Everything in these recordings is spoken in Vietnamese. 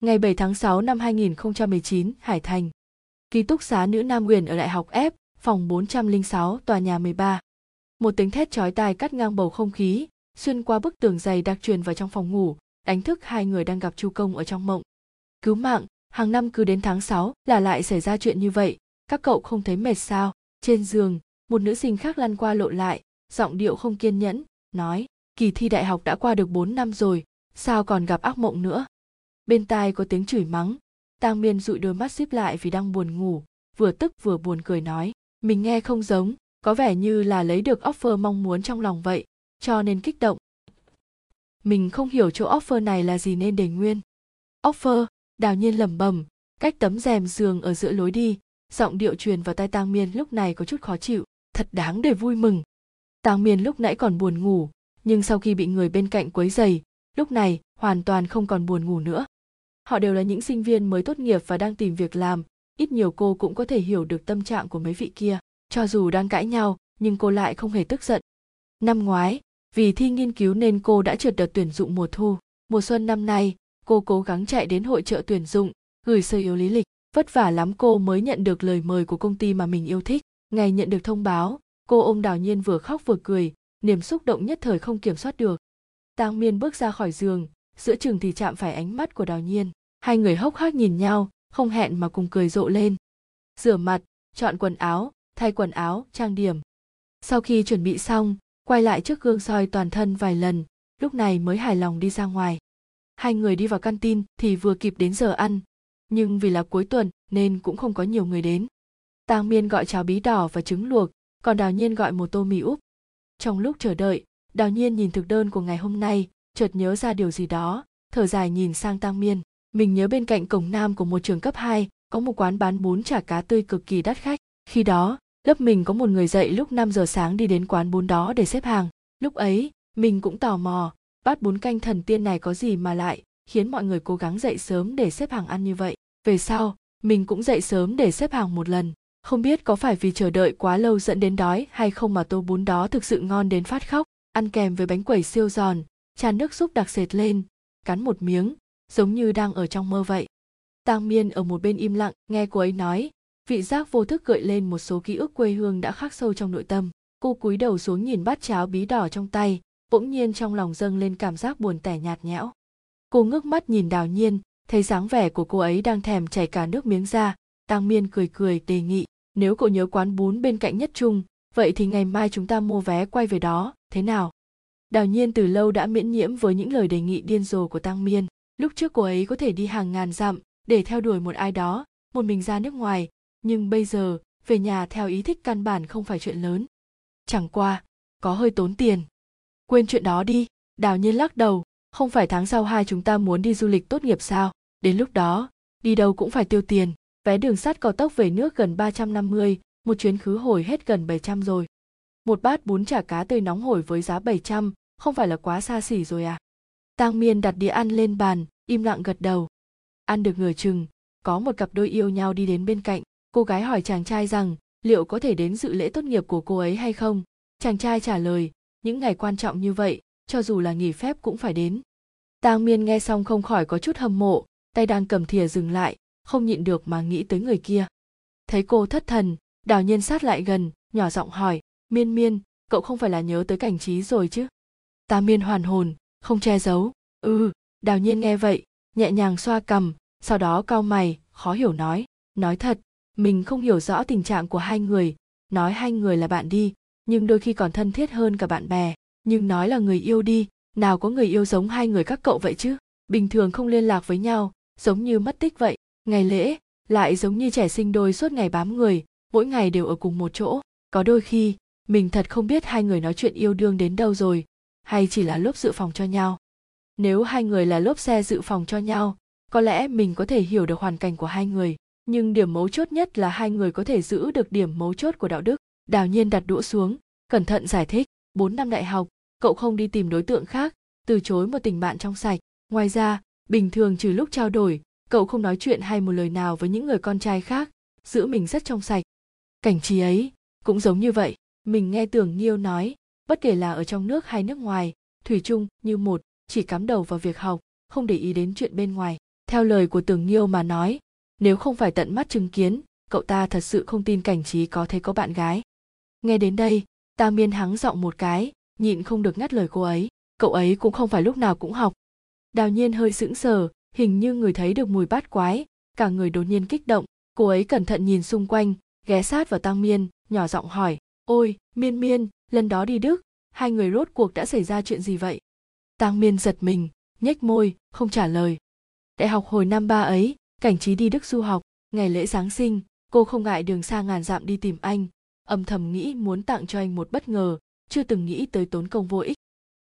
Ngày 7 tháng 6 năm 2019, Hải Thành. Ký túc xá nữ Nam Quyền ở Đại học F, phòng 406, tòa nhà 13. Một tiếng thét chói tai cắt ngang bầu không khí, xuyên qua bức tường dày đặc truyền vào trong phòng ngủ, đánh thức hai người đang gặp Chu Công ở trong mộng. Cứu mạng, hàng năm cứ đến tháng 6 là lại xảy ra chuyện như vậy, các cậu không thấy mệt sao? Trên giường, một nữ sinh khác lăn qua lộn lại, giọng điệu không kiên nhẫn, nói, kỳ thi đại học đã qua được 4 năm rồi, sao còn gặp ác mộng nữa? Bên tai có tiếng chửi mắng, Tang Miên dụi đôi mắt xíp lại vì đang buồn ngủ, vừa tức vừa buồn cười nói, mình nghe không giống, có vẻ như là lấy được offer mong muốn trong lòng vậy, cho nên kích động. Mình không hiểu chỗ offer này là gì nên để nguyên. Offer, đào nhiên lẩm bẩm, cách tấm rèm giường ở giữa lối đi, giọng điệu truyền vào tai Tang Miên lúc này có chút khó chịu, thật đáng để vui mừng. Tang Miên lúc nãy còn buồn ngủ, nhưng sau khi bị người bên cạnh quấy giày, lúc này hoàn toàn không còn buồn ngủ nữa. Họ đều là những sinh viên mới tốt nghiệp và đang tìm việc làm, ít nhiều cô cũng có thể hiểu được tâm trạng của mấy vị kia. Cho dù đang cãi nhau, nhưng cô lại không hề tức giận. Năm ngoái, vì thi nghiên cứu nên cô đã trượt đợt tuyển dụng mùa thu. Mùa xuân năm nay, cô cố gắng chạy đến hội trợ tuyển dụng, gửi sơ yếu lý lịch. Vất vả lắm cô mới nhận được lời mời của công ty mà mình yêu thích. Ngày nhận được thông báo, cô ôm Đào Nhiên vừa khóc vừa cười, niềm xúc động nhất thời không kiểm soát được. Tang Miên bước ra khỏi giường, giữa chừng thì chạm phải ánh mắt của Đào Nhiên. Hai người hốc hác nhìn nhau, không hẹn mà cùng cười rộ lên. Rửa mặt, chọn quần áo, thay quần áo, trang điểm. Sau khi chuẩn bị xong, quay lại trước gương soi toàn thân vài lần, lúc này mới hài lòng đi ra ngoài. Hai người đi vào căn tin thì vừa kịp đến giờ ăn, nhưng vì là cuối tuần nên cũng không có nhiều người đến. Tang Miên gọi cháo bí đỏ và trứng luộc, còn Đào Nhiên gọi một tô mì úp. Trong lúc chờ đợi, Đào Nhiên nhìn thực đơn của ngày hôm nay, chợt nhớ ra điều gì đó, thở dài nhìn sang Tang Miên. Mình nhớ bên cạnh cổng nam của một trường cấp 2 có một quán bán bún chả cá tươi cực kỳ đắt khách. Khi đó, lớp mình có một người dậy lúc 5 giờ sáng đi đến quán bún đó để xếp hàng. Lúc ấy, mình cũng tò mò, bát bún canh thần tiên này có gì mà lại khiến mọi người cố gắng dậy sớm để xếp hàng ăn như vậy. Về sau, mình cũng dậy sớm để xếp hàng một lần. Không biết có phải vì chờ đợi quá lâu dẫn đến đói hay không mà tô bún đó thực sự ngon đến phát khóc. Ăn kèm với bánh quẩy siêu giòn, chan nước súp đặc sệt lên, cắn một miếng, giống như đang ở trong mơ vậy. Tang Miên ở một bên im lặng, nghe cô ấy nói, vị giác vô thức gợi lên một số ký ức quê hương đã khắc sâu trong nội tâm. Cô cúi đầu xuống nhìn bát cháo bí đỏ trong tay, bỗng nhiên trong lòng dâng lên cảm giác buồn tẻ nhạt nhẽo. Cô ngước mắt nhìn Đào Nhiên, thấy dáng vẻ của cô ấy đang thèm chảy cả nước miếng ra, Tang Miên cười cười đề nghị, nếu cậu nhớ quán bún bên cạnh nhất trung, vậy thì ngày mai chúng ta mua vé quay về đó, thế nào? Đào Nhiên từ lâu đã miễn nhiễm với những lời đề nghị điên rồ của Tăng Miên. Lúc trước cô ấy có thể đi hàng ngàn dặm để theo đuổi một ai đó, một mình ra nước ngoài, nhưng bây giờ về nhà theo ý thích căn bản không phải chuyện lớn. Chẳng qua, có hơi tốn tiền. Quên chuyện đó đi, Đào Nhiên lắc đầu, không phải tháng sau hai chúng ta muốn đi du lịch tốt nghiệp sao? Đến lúc đó, đi đâu cũng phải tiêu tiền. Vé đường sắt cao tốc về nước gần 350, một chuyến khứ hồi hết gần 700 rồi. Một bát bún chả cá tươi nóng hổi với giá 700, không phải là quá xa xỉ rồi à? Tang Miên đặt đĩa ăn lên bàn, im lặng gật đầu. Ăn được nửa chừng, có một cặp đôi yêu nhau đi đến bên cạnh. Cô gái hỏi chàng trai rằng liệu có thể đến dự lễ tốt nghiệp của cô ấy hay không. Chàng trai trả lời, những ngày quan trọng như vậy, cho dù là nghỉ phép cũng phải đến. Tang Miên nghe xong không khỏi có chút hâm mộ, tay đang cầm thìa dừng lại, không nhịn được mà nghĩ tới người kia. Thấy cô thất thần, Đào Nhiên sát lại gần, nhỏ giọng hỏi, Miên Miên, cậu không phải là nhớ tới cảnh trí rồi chứ? Ta Miên hoàn hồn, không che giấu. Ừ đào nhiên nghe vậy, nhẹ nhàng xoa cằm, sau đó cau mày, khó hiểu nói. Nói thật, mình không hiểu rõ tình trạng của hai người. Nói hai người là bạn đi, nhưng đôi khi còn thân thiết hơn cả bạn bè. Nhưng nói là người yêu đi, nào có người yêu giống hai người các cậu vậy chứ? Bình thường không liên lạc với nhau, giống như mất tích vậy. Ngày lễ, lại giống như trẻ sinh đôi suốt ngày bám người, mỗi ngày đều ở cùng một chỗ. Có đôi khi, mình thật không biết hai người nói chuyện yêu đương đến đâu rồi hay chỉ là lốp dự phòng cho nhau? Nếu hai người là lốp xe dự phòng cho nhau, có lẽ mình có thể hiểu được hoàn cảnh của hai người, nhưng điểm mấu chốt nhất là hai người có thể giữ được điểm mấu chốt của đạo đức. Đào nhiên đặt đũa xuống, cẩn thận giải thích, bốn năm đại học, cậu không đi tìm đối tượng khác, từ chối một tình bạn trong sạch. Ngoài ra, bình thường trừ lúc trao đổi, cậu không nói chuyện hay một lời nào với những người con trai khác, giữ mình rất trong sạch. Cảnh trí ấy cũng giống như vậy, mình nghe tưởng nghiêu nói bất kể là ở trong nước hay nước ngoài, thủy chung như một, chỉ cắm đầu vào việc học, không để ý đến chuyện bên ngoài. Theo lời của tưởng nghiêu mà nói, nếu không phải tận mắt chứng kiến, cậu ta thật sự không tin cảnh trí có thể có bạn gái. Nghe đến đây ta miên hắng giọng một cái, nhịn không được ngắt lời cô ấy, cậu ấy cũng không phải lúc nào cũng học. Đào nhiên hơi sững sờ, hình như người thấy được mùi bát quái, cả người đột nhiên kích động. Cô ấy cẩn thận nhìn xung quanh, ghé sát vào tăng miên, nhỏ giọng hỏi, ôi, miên miên lần đó đi đức, hai người rốt cuộc đã xảy ra chuyện gì vậy? Tăng miên giật mình, nhếch môi, không trả lời. Đại học hồi năm ba ấy, cảnh trí đi đức du học, ngày lễ giáng sinh, cô không ngại đường xa ngàn dặm đi tìm anh. Âm thầm nghĩ muốn tặng cho anh một bất ngờ, chưa từng nghĩ tới tốn công vô ích.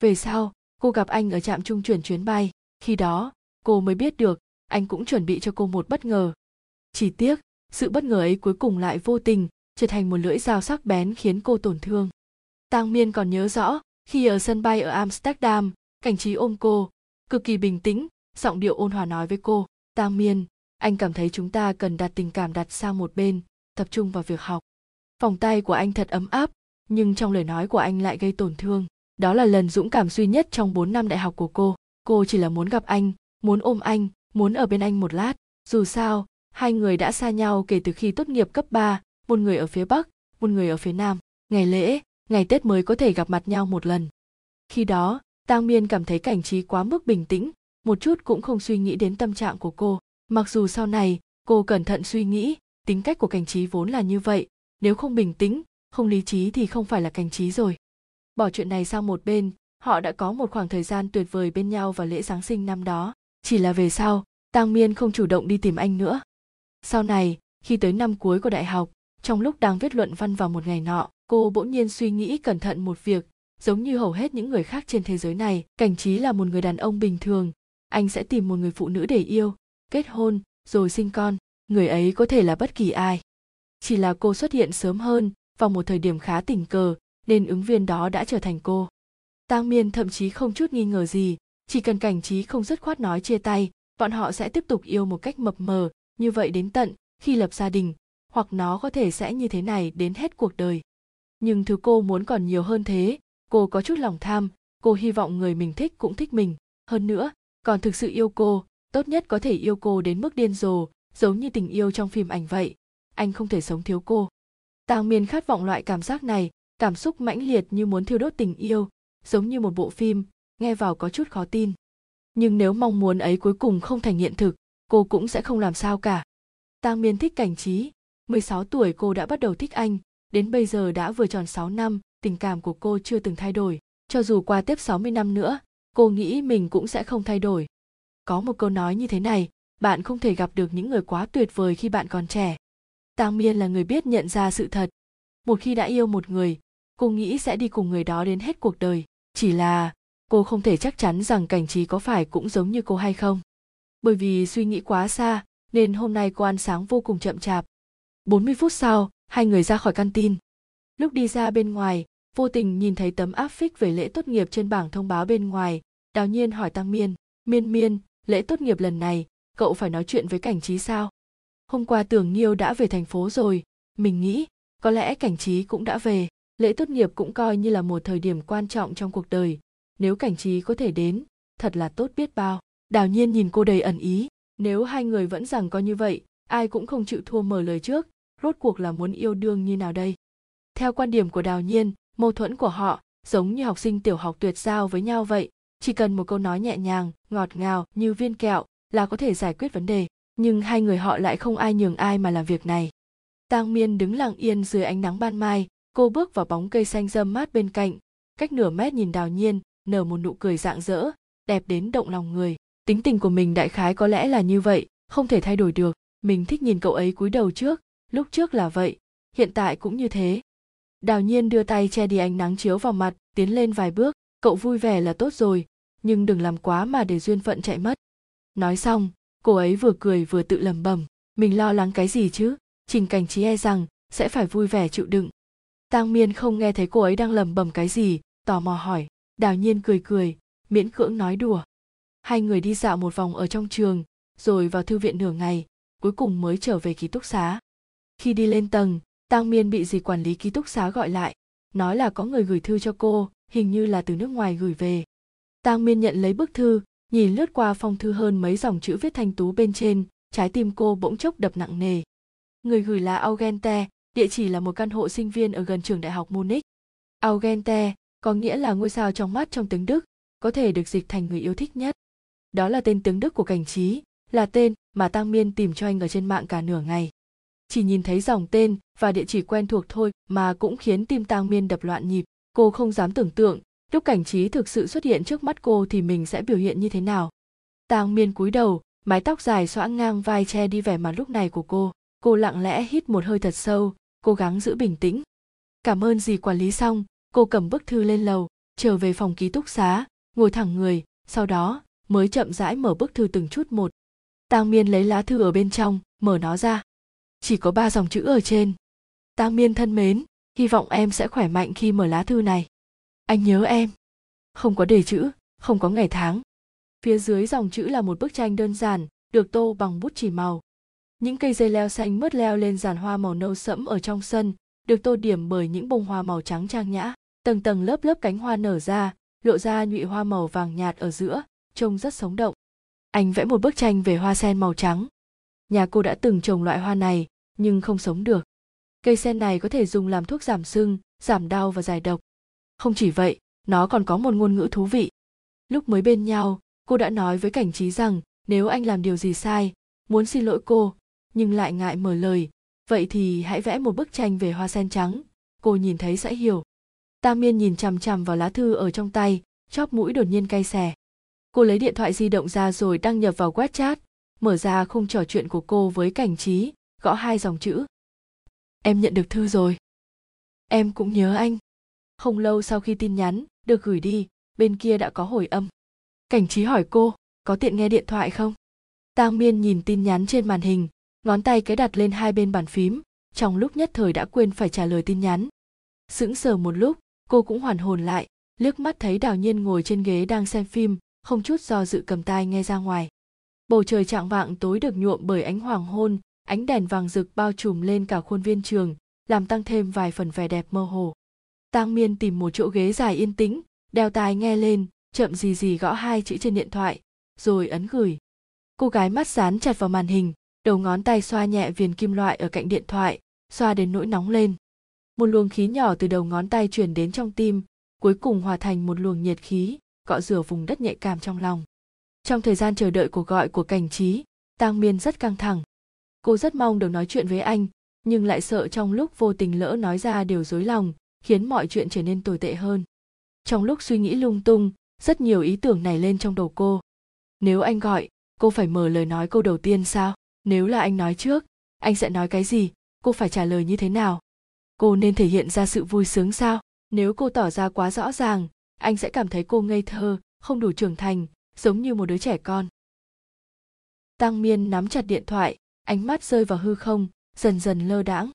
Về sau, cô gặp anh ở trạm trung chuyển chuyến bay. Khi đó, cô mới biết được, anh cũng chuẩn bị cho cô một bất ngờ. Chỉ tiếc, sự bất ngờ ấy cuối cùng lại vô tình, trở thành một lưỡi dao sắc bén khiến cô tổn thương tang miên còn nhớ rõ khi ở sân bay ở amsterdam cảnh trí ôm cô cực kỳ bình tĩnh giọng điệu ôn hòa nói với cô tang miên anh cảm thấy chúng ta cần đặt tình cảm đặt sang một bên tập trung vào việc học. Vòng tay của anh thật ấm áp nhưng trong lời nói của anh lại gây tổn thương. Đó là lần dũng cảm duy nhất trong 4 năm đại học của cô. Cô chỉ là muốn gặp anh muốn ôm anh muốn ở bên anh một lát. Dù sao hai người đã xa nhau kể từ khi tốt nghiệp cấp 3, một người ở phía bắc một người ở phía nam. Ngày lễ ngày tết mới có thể gặp mặt nhau một lần. Khi đó, tang miên cảm thấy cảnh trí quá mức bình tĩnh, một chút cũng không suy nghĩ đến tâm trạng của cô. Mặc dù sau này, cô cẩn thận suy nghĩ, tính cách của cảnh trí vốn là như vậy, nếu không bình tĩnh, không lý trí thì không phải là cảnh trí rồi. Bỏ chuyện này sang một bên, họ đã có một khoảng thời gian tuyệt vời bên nhau vào lễ giáng sinh năm đó. Chỉ là về sau, tang miên không chủ động đi tìm anh nữa. Sau này, khi tới năm cuối của đại học, trong lúc đang viết luận văn vào một ngày nọ cô bỗng nhiên suy nghĩ cẩn thận một việc, giống như hầu hết những người khác trên thế giới này, cảnh trí là một người đàn ông bình thường. Anh sẽ tìm một người phụ nữ để yêu, kết hôn, rồi sinh con. Người ấy có thể là bất kỳ ai. Chỉ là cô xuất hiện sớm hơn, vào một thời điểm khá tình cờ, nên ứng viên đó đã trở thành cô. Tang miên thậm chí không chút nghi ngờ gì, chỉ cần cảnh trí không dứt khoát nói chia tay, bọn họ sẽ tiếp tục yêu một cách mập mờ, như vậy đến tận khi lập gia đình, hoặc nó có thể sẽ như thế này đến hết cuộc đời nhưng thứ cô muốn còn nhiều hơn thế, cô có chút lòng tham, cô hy vọng người mình thích cũng thích mình. Hơn nữa, còn thực sự yêu cô, tốt nhất có thể yêu cô đến mức điên rồ, giống như tình yêu trong phim ảnh vậy. Anh không thể sống thiếu cô. Tàng miên khát vọng loại cảm giác này, cảm xúc mãnh liệt như muốn thiêu đốt tình yêu, giống như một bộ phim, nghe vào có chút khó tin. Nhưng nếu mong muốn ấy cuối cùng không thành hiện thực, cô cũng sẽ không làm sao cả. Tang miên thích cảnh trí. 16 tuổi cô đã bắt đầu thích anh đến bây giờ đã vừa tròn 6 năm, tình cảm của cô chưa từng thay đổi. Cho dù qua tiếp 60 năm nữa, cô nghĩ mình cũng sẽ không thay đổi. Có một câu nói như thế này, bạn không thể gặp được những người quá tuyệt vời khi bạn còn trẻ. Tang miên là người biết nhận ra sự thật. Một khi đã yêu một người, cô nghĩ sẽ đi cùng người đó đến hết cuộc đời. Chỉ là cô không thể chắc chắn rằng cảnh trí có phải cũng giống như cô hay không. Bởi vì suy nghĩ quá xa, nên hôm nay cô ăn sáng vô cùng chậm chạp. 40 phút sau hai người ra khỏi căn tin lúc đi ra bên ngoài, vô tình nhìn thấy tấm áp phích về lễ tốt nghiệp trên bảng thông báo bên ngoài. Đào nhiên hỏi tăng miên miên miên, lễ tốt nghiệp lần này, cậu phải nói chuyện với cảnh trí sao? Hôm qua tưởng nghiêu đã về thành phố rồi, mình nghĩ có lẽ cảnh trí cũng đã về. Lễ tốt nghiệp cũng coi như là một thời điểm quan trọng trong cuộc đời. Nếu cảnh trí có thể đến, thật là tốt biết bao. Đào nhiên nhìn cô đầy ẩn ý, nếu hai người vẫn rằng có như vậy, ai cũng không chịu thua mở lời trước rốt cuộc là muốn yêu đương như nào đây? Theo quan điểm của đào nhiên, mâu thuẫn của họ giống như học sinh tiểu học tuyệt giao với nhau vậy. Chỉ cần một câu nói nhẹ nhàng, ngọt ngào như viên kẹo là có thể giải quyết vấn đề. Nhưng hai người họ lại không ai nhường ai mà làm việc này. Tang miên đứng lặng yên dưới ánh nắng ban mai, cô bước vào bóng cây xanh râm mát bên cạnh. Cách nửa mét nhìn đào nhiên, nở một nụ cười rạng rỡ, đẹp đến động lòng người. Tính tình của mình đại khái có lẽ là như vậy, không thể thay đổi được. Mình thích nhìn cậu ấy cúi đầu trước lúc trước là vậy, hiện tại cũng như thế. Đào nhiên đưa tay che đi ánh nắng chiếu vào mặt, tiến lên vài bước, cậu vui vẻ là tốt rồi, nhưng đừng làm quá mà để duyên phận chạy mất. Nói xong, cô ấy vừa cười vừa tự lẩm bẩm, mình lo lắng cái gì chứ? Trình cảnh trí e rằng sẽ phải vui vẻ chịu đựng. Tang miên không nghe thấy cô ấy đang lẩm bẩm cái gì, tò mò hỏi. Đào nhiên cười cười, miễn cưỡng nói đùa. Hai người đi dạo một vòng ở trong trường, rồi vào thư viện nửa ngày, cuối cùng mới trở về ký túc xá khi đi lên tầng, tang miên bị dì quản lý ký túc xá gọi lại, nói là có người gửi thư cho cô, hình như là từ nước ngoài gửi về. Tang miên nhận lấy bức thư, nhìn lướt qua phong thư hơn mấy dòng chữ viết thanh tú bên trên, trái tim cô bỗng chốc đập nặng nề. Người gửi là augente, địa chỉ là một căn hộ sinh viên ở gần trường đại học munich. Augente, có nghĩa là ngôi sao trong mắt trong tiếng đức, có thể được dịch thành người yêu thích nhất. Đó là tên tiếng đức của cảnh trí, là tên mà Tang miên tìm cho anh ở trên mạng cả nửa ngày chỉ nhìn thấy dòng tên và địa chỉ quen thuộc thôi mà cũng khiến tim tang miên đập loạn nhịp. Cô không dám tưởng tượng, lúc cảnh trí thực sự xuất hiện trước mắt cô thì mình sẽ biểu hiện như thế nào. Tang miên cúi đầu, mái tóc dài xõa ngang vai che đi vẻ mặt lúc này của cô. Cô lặng lẽ hít một hơi thật sâu, cố gắng giữ bình tĩnh. Cảm ơn dì quản lý xong. Cô cầm bức thư lên lầu, trở về phòng ký túc xá, ngồi thẳng người, sau đó mới chậm rãi mở bức thư từng chút một. Tang miên lấy lá thư ở bên trong, mở nó ra chỉ có ba dòng chữ ở trên. Tang miên thân mến, hy vọng em sẽ khỏe mạnh khi mở lá thư này. Anh nhớ em. Không có đề chữ, không có ngày tháng. Phía dưới dòng chữ là một bức tranh đơn giản, được tô bằng bút chỉ màu. Những cây dây leo xanh mướt leo lên giàn hoa màu nâu sẫm ở trong sân, được tô điểm bởi những bông hoa màu trắng trang nhã. Tầng tầng lớp lớp cánh hoa nở ra, lộ ra nhụy hoa màu vàng nhạt ở giữa, trông rất sống động. Anh vẽ một bức tranh về hoa sen màu trắng. Nhà cô đã từng trồng loại hoa này nhưng không sống được. Cây sen này có thể dùng làm thuốc giảm sưng, giảm đau và giải độc. Không chỉ vậy, nó còn có một ngôn ngữ thú vị. Lúc mới bên nhau, cô đã nói với cảnh trí rằng nếu anh làm điều gì sai, muốn xin lỗi cô, nhưng lại ngại mở lời, vậy thì hãy vẽ một bức tranh về hoa sen trắng. Cô nhìn thấy sẽ hiểu. Tam miên nhìn chằm chằm vào lá thư ở trong tay, chóp mũi đột nhiên cay xè. Cô lấy điện thoại di động ra rồi đăng nhập vào wechat, mở ra khung trò chuyện của cô với cảnh trí gõ hai dòng chữ. Em nhận được thư rồi. Em cũng nhớ anh. Không lâu sau khi tin nhắn, được gửi đi, bên kia đã có hồi âm. Cảnh trí hỏi cô, có tiện nghe điện thoại không? Tang miên nhìn tin nhắn trên màn hình, ngón tay cái đặt lên hai bên bàn phím, trong lúc nhất thời đã quên phải trả lời tin nhắn. Sững sờ một lúc, cô cũng hoàn hồn lại, liếc mắt thấy đào nhiên ngồi trên ghế đang xem phim, không chút do dự cầm tai nghe ra ngoài. Bầu trời trạng vạng tối được nhuộm bởi ánh hoàng hôn ánh đèn vàng rực bao trùm lên cả khuôn viên trường, làm tăng thêm vài phần vẻ đẹp mơ hồ. Tang miên tìm một chỗ ghế dài yên tĩnh, đeo tai nghe lên, chậm gì gì gõ hai chữ trên điện thoại, rồi ấn gửi. Cô gái mắt dán chặt vào màn hình, đầu ngón tay xoa nhẹ viền kim loại ở cạnh điện thoại, xoa đến nỗi nóng lên. Một luồng khí nhỏ từ đầu ngón tay truyền đến trong tim, cuối cùng hòa thành một luồng nhiệt khí, cọ rửa vùng đất nhạy cảm trong lòng. Trong thời gian chờ đợi cuộc gọi của cảnh trí, tang miên rất căng thẳng cô rất mong được nói chuyện với anh, nhưng lại sợ trong lúc vô tình lỡ nói ra điều dối lòng, khiến mọi chuyện trở nên tồi tệ hơn. Trong lúc suy nghĩ lung tung, rất nhiều ý tưởng nảy lên trong đầu cô. Nếu anh gọi, cô phải mở lời nói câu đầu tiên sao? Nếu là anh nói trước, anh sẽ nói cái gì? Cô phải trả lời như thế nào? Cô nên thể hiện ra sự vui sướng sao? Nếu cô tỏ ra quá rõ ràng, anh sẽ cảm thấy cô ngây thơ, không đủ trưởng thành, giống như một đứa trẻ con. Tăng miên nắm chặt điện thoại ánh mắt rơi vào hư không, dần dần lơ đãng.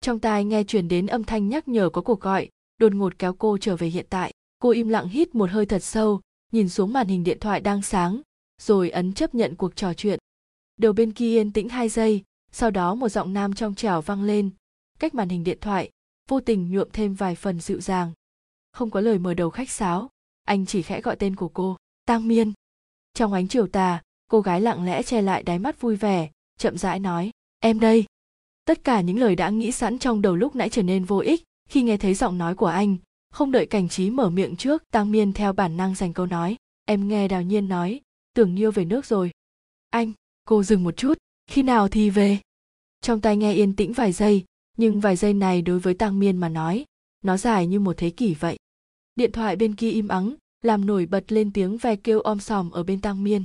Trong tai nghe truyền đến âm thanh nhắc nhở có cuộc gọi, đột ngột kéo cô trở về hiện tại. Cô im lặng hít một hơi thật sâu, nhìn xuống màn hình điện thoại đang sáng, rồi ấn chấp nhận cuộc trò chuyện. Đầu bên kia yên tĩnh hai giây, sau đó một giọng nam trong trẻo vang lên. Cách màn hình điện thoại, vô tình nhuộm thêm vài phần dịu dàng. Không có lời mở đầu khách sáo, anh chỉ khẽ gọi tên của cô, tang miên. Trong ánh chiều tà, cô gái lặng lẽ che lại đáy mắt vui vẻ chậm rãi nói, em đây. Tất cả những lời đã nghĩ sẵn trong đầu lúc nãy trở nên vô ích khi nghe thấy giọng nói của anh. Không đợi cảnh trí mở miệng trước tăng miên theo bản năng dành câu nói, em nghe đào nhiên nói, tưởng nhiêu về nước rồi. Anh, cô dừng một chút, khi nào thì về? Trong tai nghe yên tĩnh vài giây, nhưng vài giây này đối với tăng miên mà nói, nó dài như một thế kỷ vậy. Điện thoại bên kia im ắng, làm nổi bật lên tiếng ve kêu om sòm ở bên tăng miên.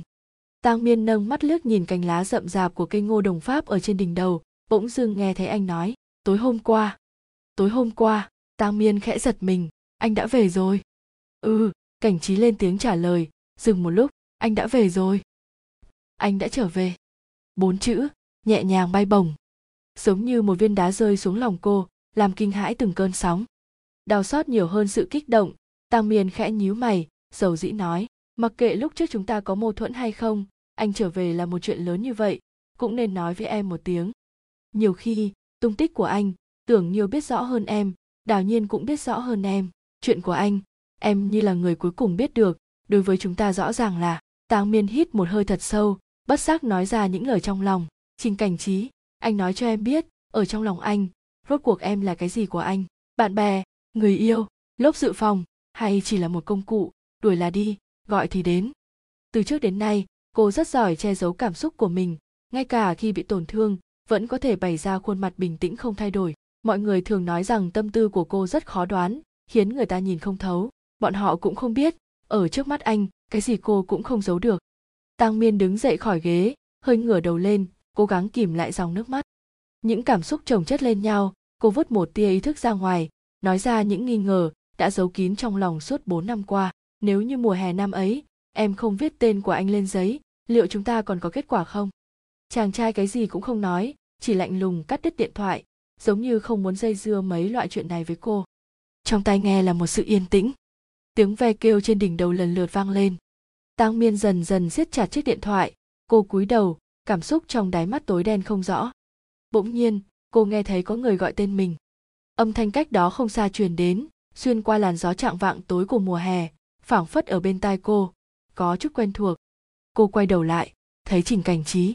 Tang miên nâng mắt lướt nhìn cành lá rậm rạp của cây ngô đồng pháp ở trên đỉnh đầu, bỗng dưng nghe thấy anh nói, tối hôm qua, tối hôm qua, Tang miên khẽ giật mình, anh đã về rồi. Ừ cảnh trí lên tiếng trả lời, dừng một lúc, anh đã về rồi. Anh đã trở về. Bốn chữ, nhẹ nhàng bay bổng, giống như một viên đá rơi xuống lòng cô, làm kinh hãi từng cơn sóng. Đau xót nhiều hơn sự kích động, Tang miên khẽ nhíu mày, dầu dĩ nói, mặc kệ lúc trước chúng ta có mâu thuẫn hay không anh trở về là một chuyện lớn như vậy, cũng nên nói với em một tiếng. Nhiều khi, tung tích của anh, tưởng nhiều biết rõ hơn em đào nhiên cũng biết rõ hơn em. Chuyện của anh, em như là người cuối cùng biết được, đối với chúng ta rõ ràng là, tang miên hít một hơi thật sâu, bất giác nói ra những lời trong lòng. Trình cảnh trí, anh nói cho em biết, ở trong lòng anh, rốt cuộc em là cái gì của anh? Bạn bè, người yêu, lốp dự phòng, hay chỉ là một công cụ, đuổi là đi, gọi thì đến. Từ trước đến nay cô rất giỏi che giấu cảm xúc của mình, ngay cả khi bị tổn thương, vẫn có thể bày ra khuôn mặt bình tĩnh không thay đổi. Mọi người thường nói rằng tâm tư của cô rất khó đoán, khiến người ta nhìn không thấu. Bọn họ cũng không biết, ở trước mắt anh, cái gì cô cũng không giấu được. Tăng miên đứng dậy khỏi ghế, hơi ngửa đầu lên, cố gắng kìm lại dòng nước mắt. Những cảm xúc chồng chất lên nhau, cô vứt một tia ý thức ra ngoài, nói ra những nghi ngờ đã giấu kín trong lòng suốt bốn năm qua. Nếu như mùa hè năm ấy em không viết tên của anh lên giấy, liệu chúng ta còn có kết quả không? Chàng trai cái gì cũng không nói, chỉ lạnh lùng cắt đứt điện thoại, giống như không muốn dây dưa mấy loại chuyện này với cô. Trong tai nghe là một sự yên tĩnh. Tiếng ve kêu trên đỉnh đầu lần lượt vang lên. Tang miên dần dần siết chặt chiếc điện thoại, cô cúi đầu, cảm xúc trong đáy mắt tối đen không rõ. Bỗng nhiên, cô nghe thấy có người gọi tên mình. Âm thanh cách đó không xa truyền đến, xuyên qua làn gió trạng vạng tối của mùa hè, phảng phất ở bên tai cô có chút quen thuộc. Cô quay đầu lại, thấy trình cảnh trí.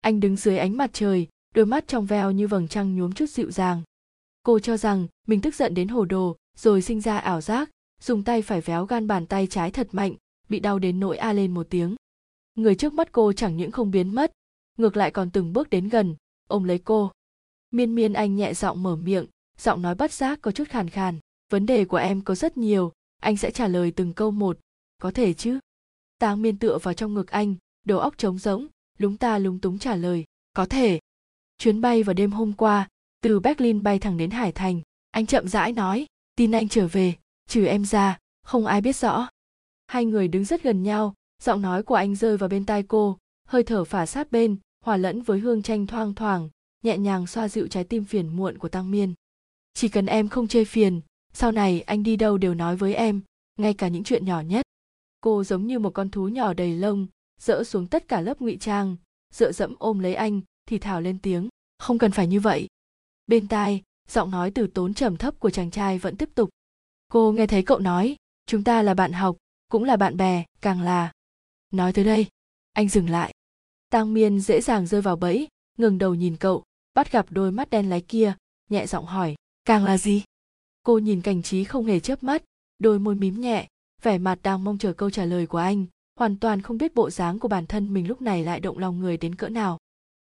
Anh đứng dưới ánh mặt trời, đôi mắt trong veo như vầng trăng nhuốm chút dịu dàng. Cô cho rằng mình tức giận đến hồ đồ, rồi sinh ra ảo giác, dùng tay phải véo gan bàn tay trái thật mạnh, bị đau đến nỗi a lên một tiếng. Người trước mắt cô chẳng những không biến mất, ngược lại còn từng bước đến gần, ôm lấy cô. Miên miên anh nhẹ giọng mở miệng, giọng nói bất giác có chút khàn khàn. Vấn đề của em có rất nhiều, anh sẽ trả lời từng câu một. Có thể chứ? Tang miên tựa vào trong ngực anh, đầu óc trống rỗng, lúng ta lúng túng trả lời, có thể. Chuyến bay vào đêm hôm qua, từ berlin bay thẳng đến hải thành, anh chậm rãi nói, tin anh trở về, trừ em ra, không ai biết rõ. Hai người đứng rất gần nhau, giọng nói của anh rơi vào bên tai cô, hơi thở phả sát bên, hòa lẫn với hương tranh thoang thoảng, nhẹ nhàng xoa dịu trái tim phiền muộn của tăng miên. Chỉ cần em không chê phiền, sau này anh đi đâu đều nói với em, ngay cả những chuyện nhỏ nhất cô giống như một con thú nhỏ đầy lông, dỡ xuống tất cả lớp ngụy trang, dựa dẫm ôm lấy anh, thì thào lên tiếng, không cần phải như vậy. Bên tai, giọng nói từ tốn trầm thấp của chàng trai vẫn tiếp tục, cô nghe thấy cậu nói, chúng ta là bạn học, cũng là bạn bè, càng là. Nói tới đây, anh dừng lại. Tang miên dễ dàng rơi vào bẫy, ngừng đầu nhìn cậu, bắt gặp đôi mắt đen láy kia, nhẹ giọng hỏi, càng là gì? Cô nhìn cảnh trí không hề chớp mắt, đôi môi mím nhẹ vẻ mặt đang mong chờ câu trả lời của anh, hoàn toàn không biết bộ dáng của bản thân mình lúc này lại động lòng người đến cỡ nào.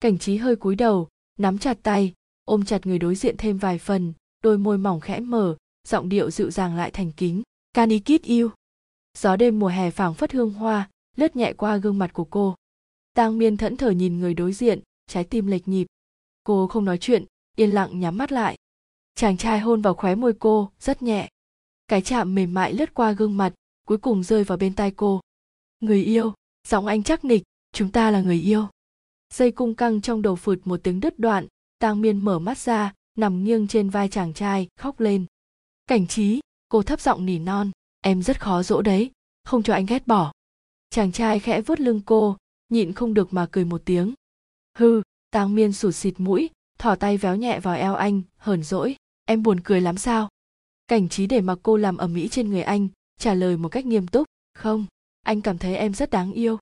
Cảnh trí hơi cúi đầu, nắm chặt tay, ôm chặt người đối diện thêm vài phần, đôi môi mỏng khẽ mở, giọng điệu dịu dàng lại thành kính. Can ý kít yêu gió đêm mùa hè phảng phất hương hoa, lướt nhẹ qua gương mặt của cô. Tang miên thẫn thờ nhìn người đối diện, trái tim lệch nhịp. Cô không nói chuyện, yên lặng nhắm mắt lại. Chàng trai hôn vào khóe môi cô, rất nhẹ cái chạm mềm mại lướt qua gương mặt, cuối cùng rơi vào bên tai cô. Người yêu, giọng anh chắc nịch, chúng ta là người yêu. Dây cung căng trong đầu phụt một tiếng đứt đoạn, tang miên mở mắt ra, nằm nghiêng trên vai chàng trai, khóc lên. Cảnh trí, cô thấp giọng nỉ non, em rất khó dỗ đấy, không cho anh ghét bỏ. Chàng trai khẽ vuốt lưng cô, nhịn không được mà cười một tiếng. Hư tang miên sụt xịt mũi thỏ tay véo nhẹ vào eo anh, hờn dỗi, em buồn cười lắm sao? Cảnh trí để mặc cô làm ầm mỹ trên người anh, trả lời một cách nghiêm túc, không, anh cảm thấy em rất đáng yêu.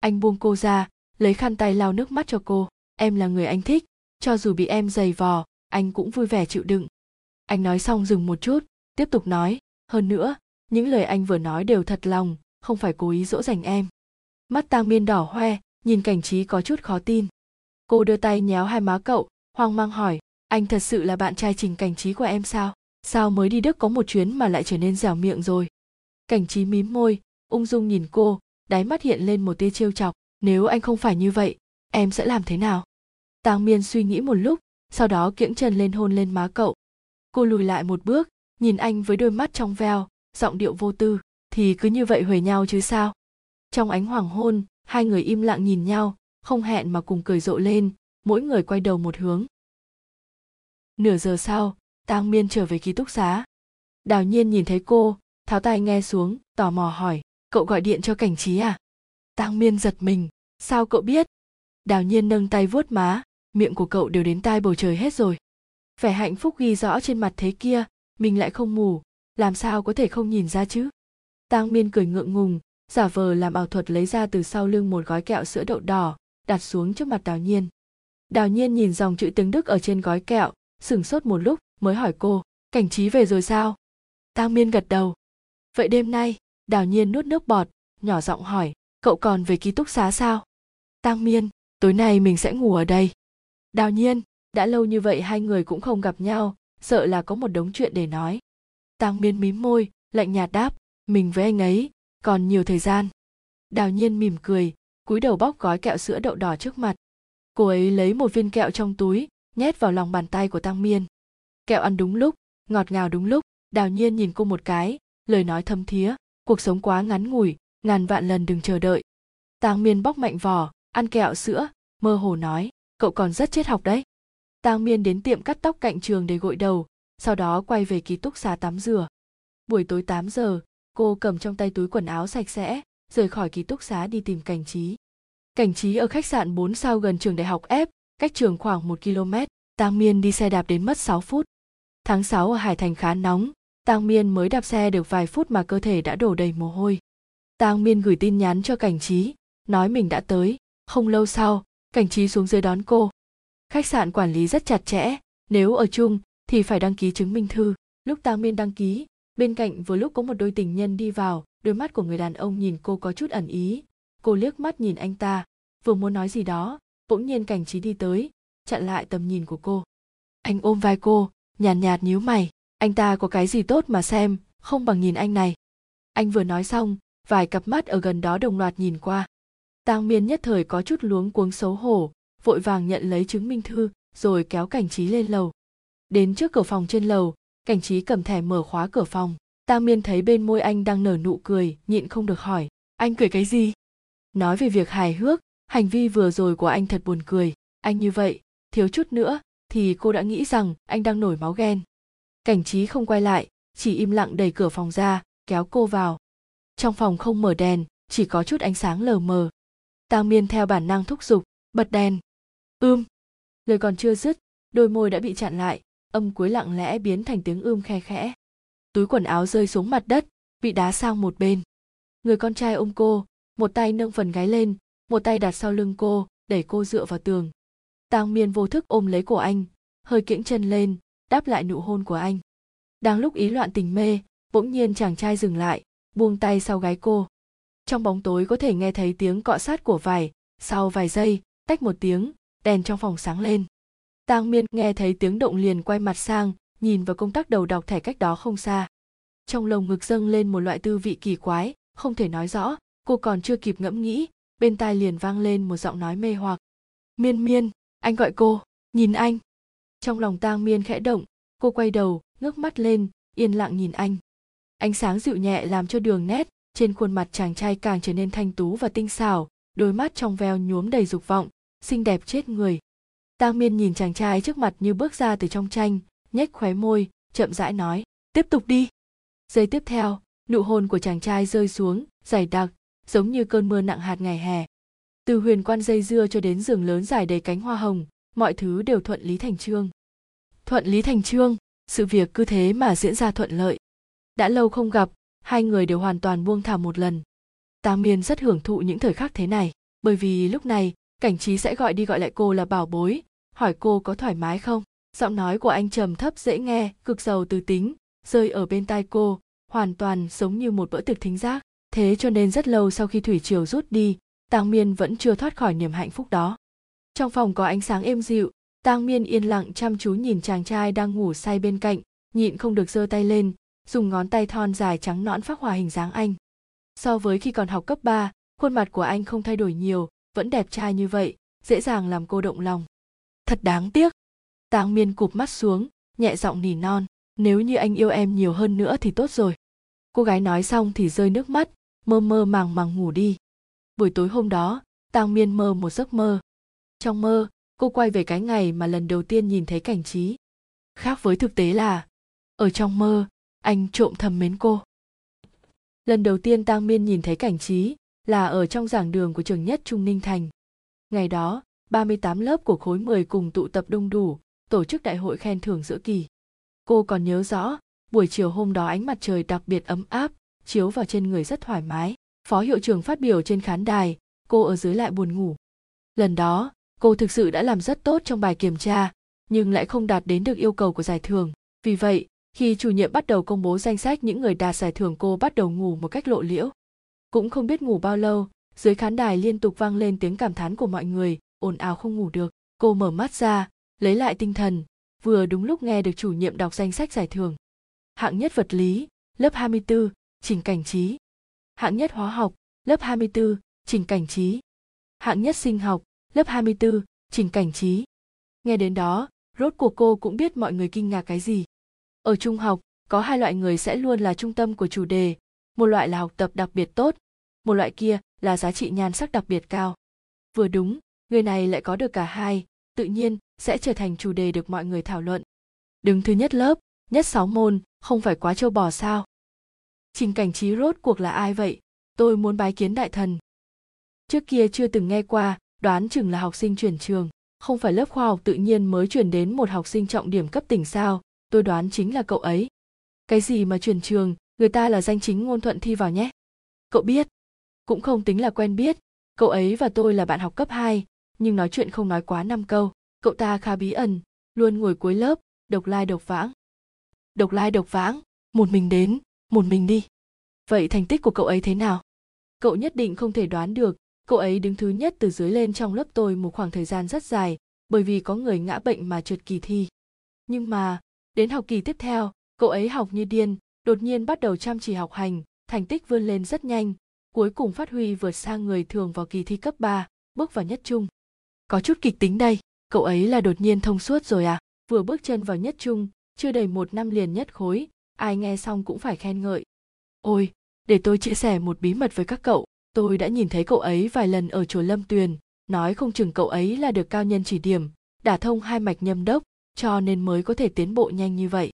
Anh buông cô ra, lấy khăn tay lau nước mắt cho cô, em là người anh thích, cho dù bị em giày vò, anh cũng vui vẻ chịu đựng. Anh nói xong dừng một chút, tiếp tục nói, hơn nữa, những lời anh vừa nói đều thật lòng, không phải cố ý dỗ dành em. Mắt tang miên đỏ hoe, nhìn cảnh trí có chút khó tin. Cô đưa tay nhéo hai má cậu, hoang mang hỏi, anh thật sự là bạn trai trình cảnh trí của em sao? Sao mới đi đức có một chuyến mà lại trở nên dẻo miệng rồi? Cảnh trí mím môi, ung dung nhìn cô, đáy mắt hiện lên một tia trêu chọc. Nếu anh không phải như vậy, em sẽ làm thế nào? Tang miên suy nghĩ một lúc, sau đó kiễng chân lên hôn lên má cậu. Cô lùi lại một bước, nhìn anh với đôi mắt trong veo, giọng điệu vô tư. Thì cứ như vậy huề nhau chứ sao? Trong ánh hoàng hôn, hai người im lặng nhìn nhau, không hẹn mà cùng cười rộ lên, mỗi người quay đầu một hướng. Nửa giờ sau tang miên trở về ký túc xá. Đào nhiên nhìn thấy cô, tháo tai nghe xuống, tò mò hỏi, cậu gọi điện cho cảnh trí à? Tang miên giật mình, sao cậu biết? Đào nhiên nâng tay vuốt má, miệng của cậu đều đến tai bầu trời hết rồi. Vẻ hạnh phúc ghi rõ trên mặt thế kia, mình lại không mù, làm sao có thể không nhìn ra chứ? Tang miên cười ngượng ngùng, giả vờ làm ảo thuật lấy ra từ sau lưng một gói kẹo sữa đậu đỏ, đặt xuống trước mặt đào nhiên. Đào nhiên nhìn dòng chữ tiếng đức ở trên gói kẹo, sửng sốt một lúc mới hỏi cô, cảnh trí về rồi sao? Tang miên gật đầu. Vậy đêm nay, đào nhiên nuốt nước bọt, nhỏ giọng hỏi, cậu còn về ký túc xá sao? Tang miên, tối nay mình sẽ ngủ ở đây. Đào nhiên, đã lâu như vậy hai người cũng không gặp nhau, sợ là có một đống chuyện để nói. Tang miên mím môi, lạnh nhạt đáp, mình với anh ấy, còn nhiều thời gian. Đào nhiên mỉm cười, cúi đầu bóc gói kẹo sữa đậu đỏ trước mặt. Cô ấy lấy một viên kẹo trong túi, nhét vào lòng bàn tay của tăng miên kẹo ăn đúng lúc ngọt ngào đúng lúc đào nhiên nhìn cô một cái lời nói thâm thía cuộc sống quá ngắn ngủi ngàn vạn lần đừng chờ đợi. Tang miên bóc mạnh vỏ ăn kẹo sữa mơ hồ nói cậu còn rất chết học đấy. Tang miên đến tiệm cắt tóc cạnh trường để gội đầu sau đó quay về ký túc xá tắm rửa. Buổi tối 8 giờ cô cầm trong tay túi quần áo sạch sẽ rời khỏi ký túc xá đi tìm cảnh trí. Cảnh trí ở khách sạn 4 sao gần trường đại học F, cách trường khoảng 1 km, Tang Miên đi xe đạp đến mất 6 phút. Tháng 6 ở Hải Thành khá nóng, Tang Miên mới đạp xe được vài phút mà cơ thể đã đổ đầy mồ hôi. Tang Miên gửi tin nhắn cho cảnh trí, nói mình đã tới, không lâu sau, cảnh trí xuống dưới đón cô. Khách sạn quản lý rất chặt chẽ, nếu ở chung thì phải đăng ký chứng minh thư. Lúc Tang Miên đăng ký, bên cạnh vừa lúc có một đôi tình nhân đi vào, đôi mắt của người đàn ông nhìn cô có chút ẩn ý. Cô liếc mắt nhìn anh ta, vừa muốn nói gì đó, bỗng nhiên cảnh trí đi tới, chặn lại tầm nhìn của cô. Anh ôm vai cô, nhàn nhạt, nhạt nhíu mày, anh ta có cái gì tốt mà xem, không bằng nhìn anh này. Anh vừa nói xong, vài cặp mắt ở gần đó đồng loạt nhìn qua. Tang Miên nhất thời có chút luống cuống xấu hổ, vội vàng nhận lấy chứng minh thư, rồi kéo cảnh trí lên lầu. Đến trước cửa phòng trên lầu, cảnh trí cầm thẻ mở khóa cửa phòng. Tang Miên thấy bên môi anh đang nở nụ cười, nhịn không được hỏi, anh cười cái gì? Nói về việc hài hước, hành vi vừa rồi của anh thật buồn cười, anh như vậy, thiếu chút nữa thì cô đã nghĩ rằng anh đang nổi máu ghen. Cảnh trí không quay lại, chỉ im lặng đẩy cửa phòng ra, kéo cô vào. Trong phòng không mở đèn, chỉ có chút ánh sáng lờ mờ. Tang Miên theo bản năng thúc giục, bật đèn. Ưm. Lời còn chưa dứt, đôi môi đã bị chặn lại, âm cuối lặng lẽ biến thành tiếng ưm khe khẽ. Túi quần áo rơi xuống mặt đất, bị đá sang một bên. Người con trai ôm cô, một tay nâng phần gáy lên, một tay đặt sau lưng cô, đẩy cô dựa vào tường. Tang Miên vô thức ôm lấy cổ anh, hơi kiễng chân lên, đáp lại nụ hôn của anh. Đang lúc ý loạn tình mê, bỗng nhiên chàng trai dừng lại, buông tay sau gái cô. Trong bóng tối có thể nghe thấy tiếng cọ sát của vải, sau vài giây, tách một tiếng, đèn trong phòng sáng lên. Tang Miên nghe thấy tiếng động liền quay mặt sang, nhìn vào công tắc đầu đọc thẻ cách đó không xa. Trong lồng ngực dâng lên một loại tư vị kỳ quái, không thể nói rõ, cô còn chưa kịp ngẫm nghĩ, bên tai liền vang lên một giọng nói mê hoặc. Miên miên, anh gọi cô, nhìn anh. Trong lòng tang miên khẽ động, cô quay đầu, ngước mắt lên, yên lặng nhìn anh. Ánh sáng dịu nhẹ làm cho đường nét, trên khuôn mặt chàng trai càng trở nên thanh tú và tinh xảo, đôi mắt trong veo nhuốm đầy dục vọng, xinh đẹp chết người. Tang Miên nhìn chàng trai trước mặt như bước ra từ trong tranh, nhếch khóe môi, chậm rãi nói, tiếp tục đi. Giây tiếp theo, nụ hôn của chàng trai rơi xuống, dày đặc, giống như cơn mưa nặng hạt ngày hè. Từ huyền quan dây dưa cho đến giường lớn dài đầy cánh hoa hồng, mọi thứ đều thuận lý thành trương. Thuận lý thành trương, sự việc cứ thế mà diễn ra thuận lợi. Đã lâu không gặp, hai người đều hoàn toàn buông thả một lần. tá Miên rất hưởng thụ những thời khắc thế này, bởi vì lúc này, cảnh trí sẽ gọi đi gọi lại cô là bảo bối, hỏi cô có thoải mái không. Giọng nói của anh trầm thấp dễ nghe, cực giàu từ tính, rơi ở bên tai cô, hoàn toàn giống như một bữa tiệc thính giác thế cho nên rất lâu sau khi thủy triều rút đi tang miên vẫn chưa thoát khỏi niềm hạnh phúc đó. Trong phòng có ánh sáng êm dịu tang miên yên lặng chăm chú nhìn chàng trai đang ngủ say bên cạnh nhịn không được giơ tay lên dùng ngón tay thon dài trắng nõn phác hòa hình dáng anh. So với khi còn học cấp 3, khuôn mặt của anh không thay đổi nhiều vẫn đẹp trai như vậy dễ dàng làm cô động lòng. Thật đáng tiếc. Tang miên cụp mắt xuống nhẹ giọng nỉ non nếu như anh yêu em nhiều hơn nữa thì tốt rồi. Cô gái nói xong thì rơi nước mắt mơ mơ màng màng ngủ đi buổi tối hôm đó, tang miên mơ một giấc mơ. Trong mơ, cô quay về cái ngày mà lần đầu tiên nhìn thấy cảnh trí. Khác với thực tế là, ở trong mơ, anh trộm thầm mến cô. Lần đầu tiên tang miên nhìn thấy cảnh trí là ở trong giảng đường của trường nhất trung ninh thành. Ngày đó 38 lớp của khối 10 cùng tụ tập đông đủ, tổ chức đại hội khen thưởng giữa kỳ. Cô còn nhớ rõ, buổi chiều hôm đó ánh mặt trời đặc biệt ấm áp, chiếu vào trên người rất thoải mái phó hiệu trưởng phát biểu trên khán đài cô ở dưới lại buồn ngủ. Lần đó cô thực sự đã làm rất tốt trong bài kiểm tra nhưng lại không đạt đến được yêu cầu của giải thưởng. Vì vậy khi chủ nhiệm bắt đầu công bố danh sách những người đạt giải thưởng cô bắt đầu ngủ một cách lộ liễu. Cũng không biết ngủ bao lâu dưới khán đài liên tục vang lên tiếng cảm thán của mọi người ồn ào không ngủ được. Cô mở mắt ra lấy lại tinh thần vừa đúng lúc nghe được chủ nhiệm đọc danh sách giải thưởng. Hạng nhất vật lý lớp 24, Trình Cảnh Trí. Hạng nhất hóa học, lớp 24, Trình Cảnh Trí. Hạng nhất sinh học, lớp 24, Trình Cảnh Trí. Nghe đến đó, rốt cuộc cô cũng biết mọi người kinh ngạc cái gì. Ở trung học, có hai loại người sẽ luôn là trung tâm của chủ đề, một loại là học tập đặc biệt tốt, một loại kia là giá trị nhan sắc đặc biệt cao. Vừa đúng, người này lại có được cả hai, tự nhiên sẽ trở thành chủ đề được mọi người thảo luận. Đứng thứ nhất lớp, nhất sáu môn, không phải quá trâu bò sao? Trình cảnh trí rốt cuộc là ai vậy? Tôi muốn bái kiến đại thần. Trước kia chưa từng nghe qua, đoán chừng là học sinh chuyển trường, không phải lớp khoa học tự nhiên mới chuyển đến một học sinh trọng điểm cấp tỉnh sao, tôi đoán chính là cậu ấy. Cái gì mà chuyển trường, người ta là danh chính ngôn thuận thi vào nhé. Cậu biết, cũng không tính là quen biết, cậu ấy và tôi là bạn học cấp 2, nhưng nói chuyện không nói quá năm câu. Cậu ta khá bí ẩn, luôn ngồi cuối lớp, độc lai độc vãng. Độc lai độc vãng, một mình đến, một mình đi. Vậy thành tích của cậu ấy thế nào? Cậu nhất định không thể đoán được, cậu ấy đứng thứ nhất từ dưới lên trong lớp tôi một khoảng thời gian rất dài, bởi vì có người ngã bệnh mà trượt kỳ thi. Nhưng mà, đến học kỳ tiếp theo, cậu ấy học như điên, đột nhiên bắt đầu chăm chỉ học hành, thành tích vươn lên rất nhanh, cuối cùng phát huy vượt sang người thường vào kỳ thi cấp 3, bước vào nhất trung. Có chút kịch tính đây, cậu ấy là đột nhiên thông suốt rồi à? Vừa bước chân vào nhất trung, chưa đầy một năm liền nhất khối, ai nghe xong cũng phải khen ngợi. Ôi, để tôi chia sẻ một bí mật với các cậu, tôi đã nhìn thấy cậu ấy vài lần ở chùa Lâm Tuyền, nói không chừng cậu ấy là được cao nhân chỉ điểm, đả thông hai mạch nhâm đốc, cho nên mới có thể tiến bộ nhanh như vậy.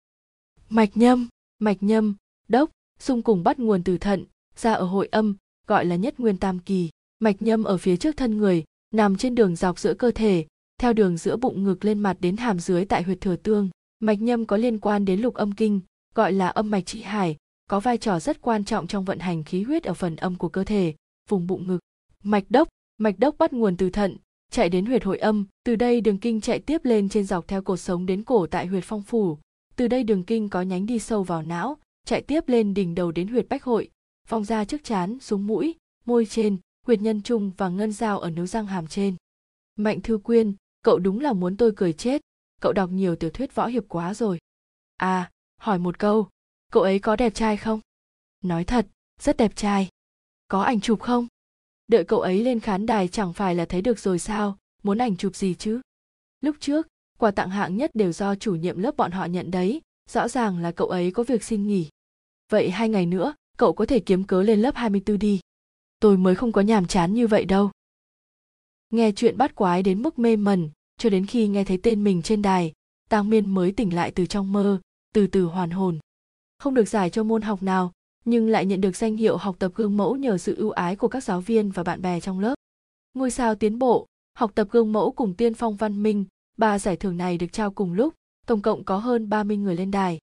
Mạch nhâm, mạch nhâm, đốc, xung cùng bắt nguồn từ thận, ra ở hội âm, gọi là nhất nguyên tam kỳ. Mạch nhâm ở phía trước thân người, nằm trên đường dọc giữa cơ thể, theo đường giữa bụng ngực lên mặt đến hàm dưới tại huyệt thừa tương. Mạch nhâm có liên quan đến lục âm kinh, gọi là âm mạch trị hải, có vai trò rất quan trọng trong vận hành khí huyết ở phần âm của cơ thể, vùng bụng ngực. Mạch đốc, mạch đốc bắt nguồn từ thận, chạy đến huyệt hội âm, từ đây đường kinh chạy tiếp lên trên dọc theo cột sống đến cổ tại huyệt phong phủ, từ đây đường kinh có nhánh đi sâu vào não, chạy tiếp lên đỉnh đầu đến huyệt bách hội, vòng ra trước chán, xuống mũi, môi trên, huyệt nhân trung và ngân dao ở nướu răng hàm trên. Mạnh Thư Quyên, cậu đúng là muốn tôi cười chết, cậu đọc nhiều tiểu thuyết võ hiệp quá rồi. À, hỏi một câu, cậu ấy có đẹp trai không? Nói thật, rất đẹp trai. Có ảnh chụp không? Đợi cậu ấy lên khán đài chẳng phải là thấy được rồi sao, muốn ảnh chụp gì chứ? Lúc trước, quà tặng hạng nhất đều do chủ nhiệm lớp bọn họ nhận đấy, rõ ràng là cậu ấy có việc xin nghỉ. Vậy hai ngày nữa, cậu có thể kiếm cớ lên lớp 24 đi. Tôi mới không có nhàm chán như vậy đâu. Nghe chuyện bắt quái đến mức mê mẩn, cho đến khi nghe thấy tên mình trên đài, Tang Miên mới tỉnh lại từ trong mơ, từ từ hoàn hồn. Không được giải cho môn học nào, nhưng lại nhận được danh hiệu học tập gương mẫu nhờ sự ưu ái của các giáo viên và bạn bè trong lớp. Ngôi sao tiến bộ, học tập gương mẫu cùng tiên phong văn minh, ba giải thưởng này được trao cùng lúc, tổng cộng có hơn 30 người lên đài.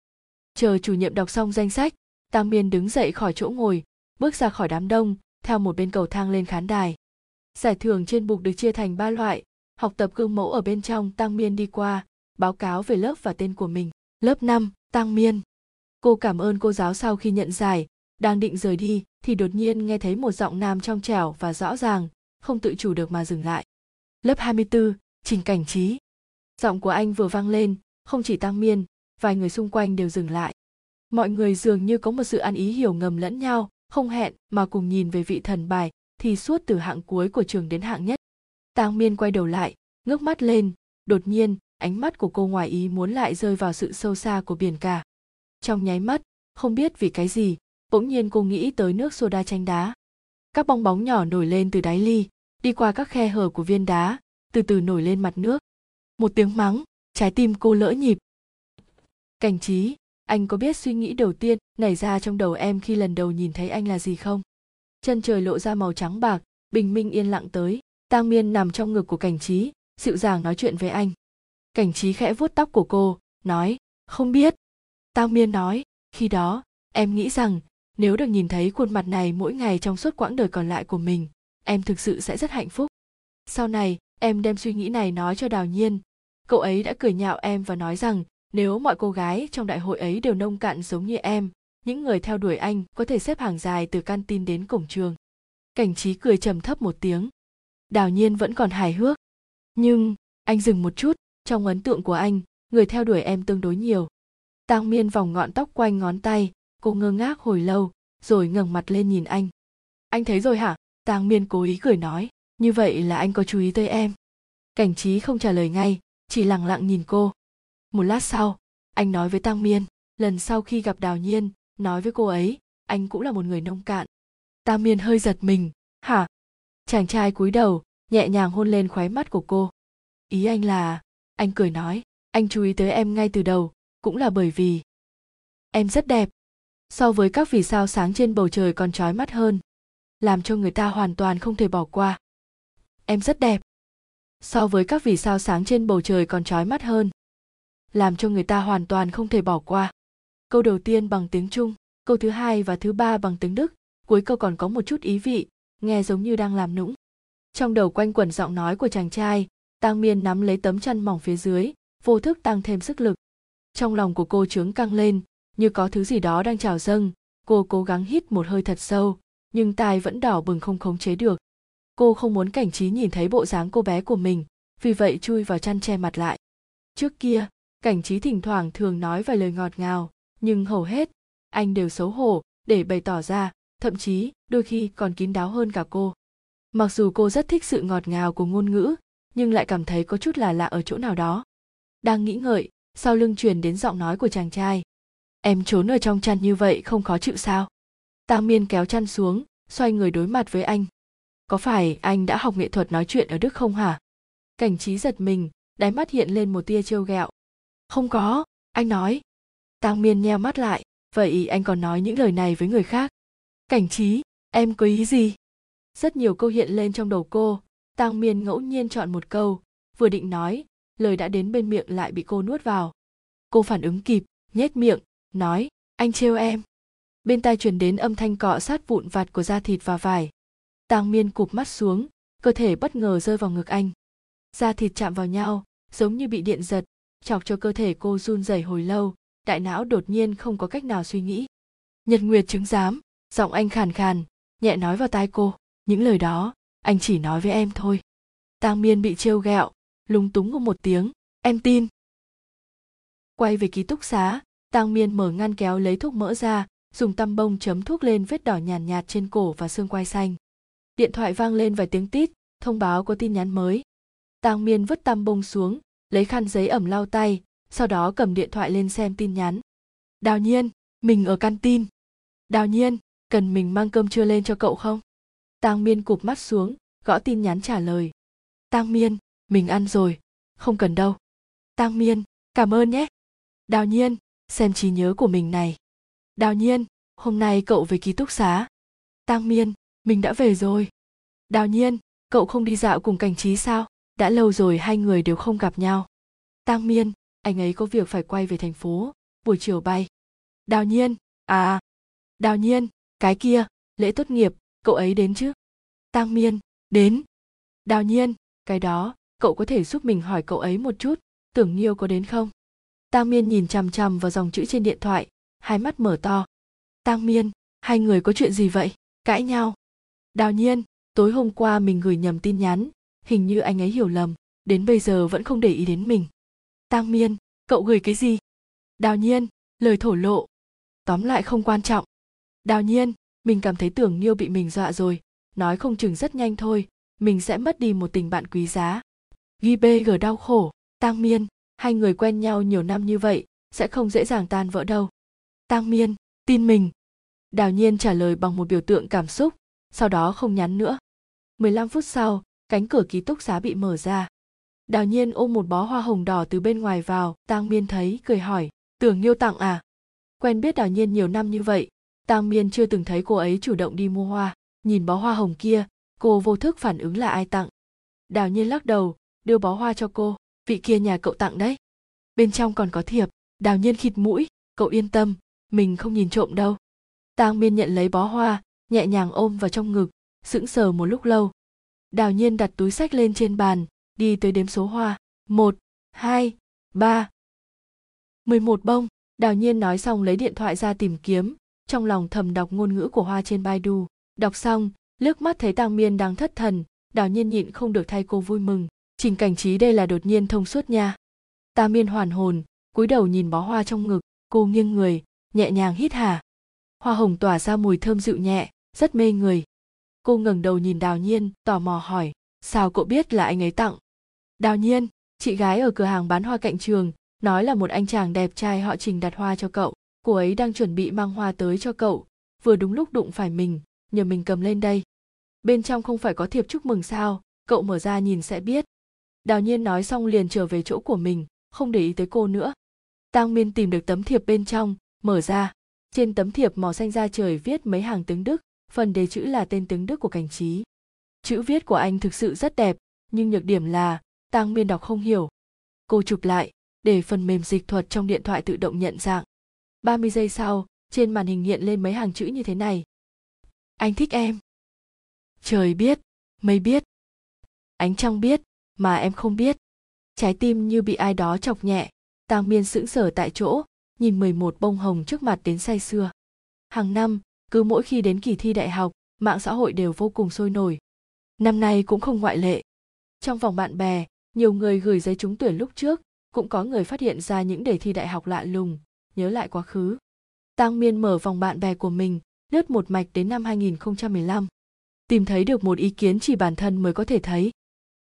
Chờ chủ nhiệm đọc xong danh sách, Tam Miên đứng dậy khỏi chỗ ngồi, bước ra khỏi đám đông, theo một bên cầu thang lên khán đài. Giải thưởng trên bục được chia thành ba loại, học tập gương mẫu ở bên trong Tăng Miên đi qua, báo cáo về lớp và tên của mình. Lớp 5, Tăng Miên. Cô cảm ơn cô giáo sau khi nhận giải, đang định rời đi thì đột nhiên nghe thấy một giọng nam trong trẻo và rõ ràng, không tự chủ được mà dừng lại. Lớp 24, Trình Cảnh Trí. Giọng của anh vừa vang lên, không chỉ Tăng Miên, vài người xung quanh đều dừng lại. Mọi người dường như có một sự ăn ý hiểu ngầm lẫn nhau, không hẹn mà cùng nhìn về vị thần bài thì suốt từ hạng cuối của trường đến hạng nhất. Tang Miên quay đầu lại, ngước mắt lên, đột nhiên, ánh mắt của cô ngoài ý muốn lại rơi vào sự sâu xa của biển cả. Trong nháy mắt, không biết vì cái gì, bỗng nhiên cô nghĩ tới nước soda chanh đá. Các bong bóng nhỏ nổi lên từ đáy ly, đi qua các khe hở của viên đá, từ từ nổi lên mặt nước. Một tiếng mắng, trái tim cô lỡ nhịp. Cảnh trí, anh có biết suy nghĩ đầu tiên nảy ra trong đầu em khi lần đầu nhìn thấy anh là gì không chân trời lộ ra màu trắng bạc bình minh yên lặng tới tang miên nằm trong ngực của cảnh trí dịu dàng nói chuyện với anh cảnh trí khẽ vuốt tóc của cô, nói, không biết. Tao miên nói, khi đó, em nghĩ rằng, nếu được nhìn thấy khuôn mặt này mỗi ngày trong suốt quãng đời còn lại của mình, em thực sự sẽ rất hạnh phúc. Sau này, em đem suy nghĩ này nói cho đào nhiên. Cậu ấy đã cười nhạo em và nói rằng, nếu mọi cô gái trong đại hội ấy đều nông cạn giống như em, những người theo đuổi anh có thể xếp hàng dài từ căn tin đến cổng trường. Cảnh trí cười trầm thấp một tiếng. Đào nhiên vẫn còn hài hước. Nhưng, anh dừng một chút trong ấn tượng của anh, người theo đuổi em tương đối nhiều. Tang miên vòng ngọn tóc quanh ngón tay, cô ngơ ngác hồi lâu, rồi ngẩng mặt lên nhìn anh. Anh thấy rồi hả? Tang miên cố ý cười nói. Như vậy là anh có chú ý tới em. Cảnh trí không trả lời ngay, chỉ lặng lặng nhìn cô. Một lát sau, anh nói với tăng miên, lần sau khi gặp đào nhiên, nói với cô ấy, anh cũng là một người nông cạn. Tăng miên hơi giật mình. Hả? Chàng trai cúi đầu, nhẹ nhàng hôn lên khóe mắt của cô. Ý anh là anh cười nói, anh chú ý tới em ngay từ đầu, cũng là bởi vì em rất đẹp. So với các vì sao sáng trên bầu trời còn trói mắt hơn, làm cho người ta hoàn toàn không thể bỏ qua. Em rất đẹp. So với các vì sao sáng trên bầu trời còn trói mắt hơn, làm cho người ta hoàn toàn không thể bỏ qua. Câu đầu tiên bằng tiếng trung, câu thứ hai và thứ ba bằng tiếng đức, cuối câu còn có một chút ý vị, nghe giống như đang làm nũng. Trong đầu quanh quẩn giọng nói của chàng trai tang miên nắm lấy tấm chăn mỏng phía dưới, vô thức tăng thêm sức lực. Trong lòng của cô trướng căng lên, như có thứ gì đó đang trào dâng. Cô cố gắng hít một hơi thật sâu, nhưng tai vẫn đỏ bừng không khống chế được. Cô không muốn cảnh trí nhìn thấy bộ dáng cô bé của mình, vì vậy chui vào chăn che mặt lại. Trước kia, cảnh trí thỉnh thoảng thường nói vài lời ngọt ngào, nhưng hầu hết, anh đều xấu hổ để bày tỏ ra, thậm chí đôi khi còn kín đáo hơn cả cô. Mặc dù cô rất thích sự ngọt ngào của ngôn ngữ nhưng lại cảm thấy có chút là lạ ở chỗ nào đó. Đang nghĩ ngợi, sau lưng truyền đến giọng nói của chàng trai. Em trốn ở trong chăn như vậy không khó chịu sao? Tang miên kéo chăn xuống, xoay người đối mặt với anh. Có phải anh đã học nghệ thuật nói chuyện ở đức không hả? Cảnh trí giật mình, đáy mắt hiện lên một tia trêu ghẹo. Không có, anh nói. Tang miên nheo mắt lại, vậy anh còn nói những lời này với người khác. Cảnh trí, em có ý gì? Rất nhiều câu hiện lên trong đầu cô tang miên ngẫu nhiên chọn một câu, vừa định nói, lời đã đến bên miệng lại bị cô nuốt vào. Cô phản ứng kịp, nhếch miệng, nói, anh trêu em. Bên tai truyền đến âm thanh cọ sát vụn vặt của da thịt và vải. Tang miên cụp mắt xuống, cơ thể bất ngờ rơi vào ngực anh. Da thịt chạm vào nhau, giống như bị điện giật, chọc cho cơ thể cô run rẩy hồi lâu, đại não đột nhiên không có cách nào suy nghĩ. Nhật nguyệt chứng giám, giọng anh khàn khàn, nhẹ nói vào tai cô, những lời đó anh chỉ nói với em thôi. Tang miên bị trêu ghẹo lúng túng của một tiếng. Em tin. Quay về ký túc xá tang miên mở ngăn kéo lấy thuốc mỡ ra dùng tăm bông chấm thuốc lên vết đỏ nhàn nhạt, nhạt trên cổ và xương quai xanh. Điện thoại vang lên vài tiếng tít thông báo có tin nhắn mới. Tang miên vứt tăm bông xuống lấy khăn giấy ẩm lau tay sau đó cầm điện thoại lên xem tin nhắn. Đào nhiên mình ở căn tin đào nhiên cần mình mang cơm trưa lên cho cậu không? Tang miên cụp mắt xuống, gõ tin nhắn trả lời. Tang miên, mình ăn rồi, không cần đâu. Tang miên, cảm ơn nhé. Đào nhiên, xem trí nhớ của mình này. Đào nhiên, hôm nay cậu về ký túc xá. Tang miên, mình đã về rồi. Đào nhiên, cậu không đi dạo cùng cảnh trí sao? Đã lâu rồi hai người đều không gặp nhau. Tang miên, anh ấy có việc phải quay về thành phố, buổi chiều bay. Đào nhiên à, à. đào nhiên, cái kia, lễ tốt nghiệp cậu ấy đến chứ? Tang miên, đến. Đào nhiên, cái đó, cậu có thể giúp mình hỏi cậu ấy một chút, tưởng nhiêu có đến không? Tang miên nhìn chằm chằm vào dòng chữ trên điện thoại, hai mắt mở to. Tang miên, hai người có chuyện gì vậy? Cãi nhau. Đào nhiên, tối hôm qua mình gửi nhầm tin nhắn, hình như anh ấy hiểu lầm, đến bây giờ vẫn không để ý đến mình. Tang miên, cậu gửi cái gì? Đào nhiên, lời thổ lộ. Tóm lại không quan trọng. Đào nhiên mình cảm thấy tưởng nhiêu bị mình dọa rồi, nói không chừng rất nhanh thôi, mình sẽ mất đi một tình bạn quý giá. Ghi bg đau khổ, tang miên, hai người quen nhau nhiều năm như vậy, sẽ không dễ dàng tan vỡ đâu. Tang miên, tin mình. Đào nhiên trả lời bằng một biểu tượng cảm xúc, sau đó không nhắn nữa. 15 phút sau, cánh cửa ký túc xá bị mở ra. Đào nhiên ôm một bó hoa hồng đỏ từ bên ngoài vào, tang miên thấy, cười hỏi, tưởng nhiêu tặng à? Quen biết đào nhiên nhiều năm như vậy tang miên chưa từng thấy cô ấy chủ động đi mua hoa. Nhìn bó hoa hồng kia, cô vô thức phản ứng là ai tặng? Đào nhiên lắc đầu, đưa bó hoa cho cô. Vị kia nhà cậu tặng đấy. Bên trong còn có thiệp. Đào nhiên khịt mũi, cậu yên tâm, mình không nhìn trộm đâu. Tang miên nhận lấy bó hoa, nhẹ nhàng ôm vào trong ngực, sững sờ một lúc lâu. Đào nhiên đặt túi sách lên trên bàn, đi tới đếm số hoa. Một, hai, ba. Mười một bông. Đào nhiên nói xong lấy điện thoại ra tìm kiếm trong lòng thầm đọc ngôn ngữ của hoa trên baidu. Đọc xong, liếc mắt thấy tang miên đang thất thần đào nhiên nhịn không được thay cô vui mừng. Trình cảnh trí đây là đột nhiên thông suốt nha. Ta miên hoàn hồn, cúi đầu nhìn bó hoa trong ngực. Cô nghiêng người, nhẹ nhàng hít hà. Hoa hồng tỏa ra mùi thơm dịu nhẹ, rất mê người. Cô ngẩng đầu nhìn đào nhiên, tò mò hỏi, sao cậu biết là anh ấy tặng? Đào nhiên, chị gái ở cửa hàng bán hoa cạnh trường, nói là một anh chàng đẹp trai họ trình đặt hoa cho cậu cô ấy đang chuẩn bị mang hoa tới cho cậu. Vừa đúng lúc đụng phải mình, nhờ mình cầm lên đây. Bên trong không phải có thiệp chúc mừng sao? Cậu mở ra nhìn sẽ biết. Đào nhiên nói xong liền trở về chỗ của mình, không để ý tới cô nữa. Tang miên tìm được tấm thiệp bên trong, mở ra. Trên tấm thiệp màu xanh da trời viết mấy hàng tiếng đức, phần đề chữ là tên tiếng đức của cảnh trí. Chữ viết của anh thực sự rất đẹp, nhưng nhược điểm là, tang miên đọc không hiểu. Cô chụp lại, để phần mềm dịch thuật trong điện thoại tự động nhận dạng. 30 giây sau, trên màn hình hiện lên mấy hàng chữ như thế này. Anh thích em. Trời biết mây biết. Ánh trăng biết, mà em không biết. Trái tim như bị ai đó chọc nhẹ. Tang miên sững sờ tại chỗ, nhìn 11 bông hồng trước mặt đến say sưa. Hàng năm, cứ mỗi khi đến kỳ thi đại học, mạng xã hội đều vô cùng sôi nổi. Năm nay cũng không ngoại lệ. Trong vòng bạn bè, nhiều người gửi giấy trúng tuyển lúc trước, cũng có người phát hiện ra những đề thi đại học lạ lùng nhớ lại quá khứ Tang Miên mở vòng bạn bè của mình, lướt một mạch đến năm 2015. Tìm thấy được một ý kiến chỉ bản thân mới có thể thấy.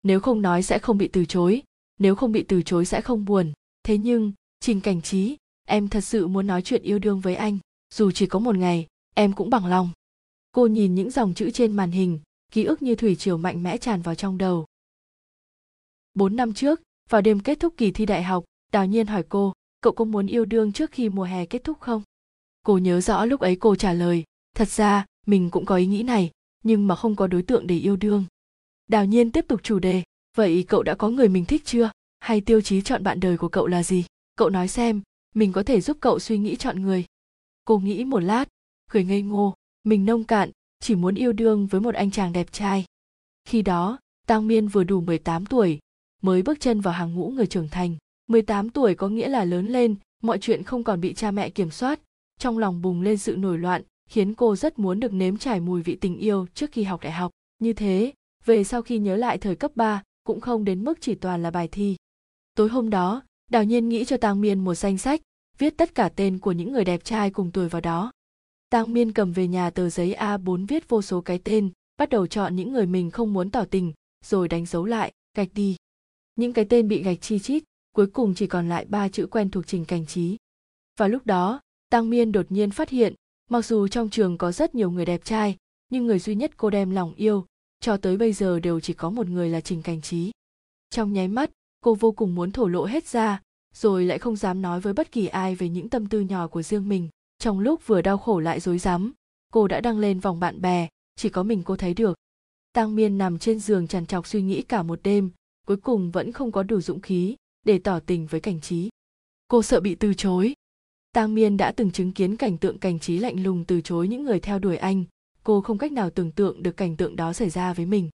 Nếu không nói sẽ không bị từ chối, nếu không bị từ chối sẽ không buồn. Thế nhưng, Trình Cảnh Trí, em thật sự muốn nói chuyện yêu đương với anh, dù chỉ có một ngày, em cũng bằng lòng. Cô nhìn những dòng chữ trên màn hình, ký ức như thủy triều mạnh mẽ tràn vào trong đầu. Bốn năm trước, vào đêm kết thúc kỳ thi đại học, Đào Nhiên hỏi cô, cậu có muốn yêu đương trước khi mùa hè kết thúc không? cô nhớ rõ lúc ấy cô trả lời thật ra mình cũng có ý nghĩ này nhưng mà không có đối tượng để yêu đương. Đào nhiên tiếp tục chủ đề vậy cậu đã có người mình thích chưa? Hay tiêu chí chọn bạn đời của cậu là gì? Cậu nói xem mình có thể giúp cậu suy nghĩ chọn người. Cô nghĩ một lát cười ngây ngô mình nông cạn chỉ muốn yêu đương với một anh chàng đẹp trai. Khi đó Tang Miên vừa đủ 18 tuổi, mới bước chân vào hàng ngũ người trưởng thành. 18 tuổi có nghĩa là lớn lên, mọi chuyện không còn bị cha mẹ kiểm soát, trong lòng bùng lên sự nổi loạn khiến cô rất muốn được nếm trải mùi vị tình yêu trước khi học đại học. Như thế về sau khi nhớ lại thời cấp 3 cũng không đến mức chỉ toàn là bài thi. Tối hôm đó đào nhiên nghĩ cho tang miên một danh sách viết tất cả tên của những người đẹp trai cùng tuổi vào đó. Tang miên cầm về nhà tờ giấy a 4 viết vô số cái tên bắt đầu chọn những người mình không muốn tỏ tình rồi đánh dấu lại gạch đi. Những cái tên bị gạch chi chít cuối cùng chỉ còn lại ba chữ quen thuộc trình cảnh trí Và lúc đó Tăng Miên đột nhiên phát hiện, mặc dù trong trường có rất nhiều người đẹp trai, nhưng người duy nhất cô đem lòng yêu, cho tới bây giờ đều chỉ có một người là Trình Cảnh Trí. Trong nháy mắt, cô vô cùng muốn thổ lộ hết ra, rồi lại không dám nói với bất kỳ ai về những tâm tư nhỏ của riêng mình. Trong lúc vừa đau khổ lại dối rắm, cô đã đăng lên vòng bạn bè, chỉ có mình cô thấy được. Tăng Miên nằm trên giường trằn trọc suy nghĩ cả một đêm, cuối cùng vẫn không có đủ dũng khí để tỏ tình với Cảnh Trí. Cô sợ bị từ chối, Tang Miên đã từng chứng kiến cảnh tượng cảnh trí lạnh lùng từ chối những người theo đuổi anh, cô không cách nào tưởng tượng được cảnh tượng đó xảy ra với mình.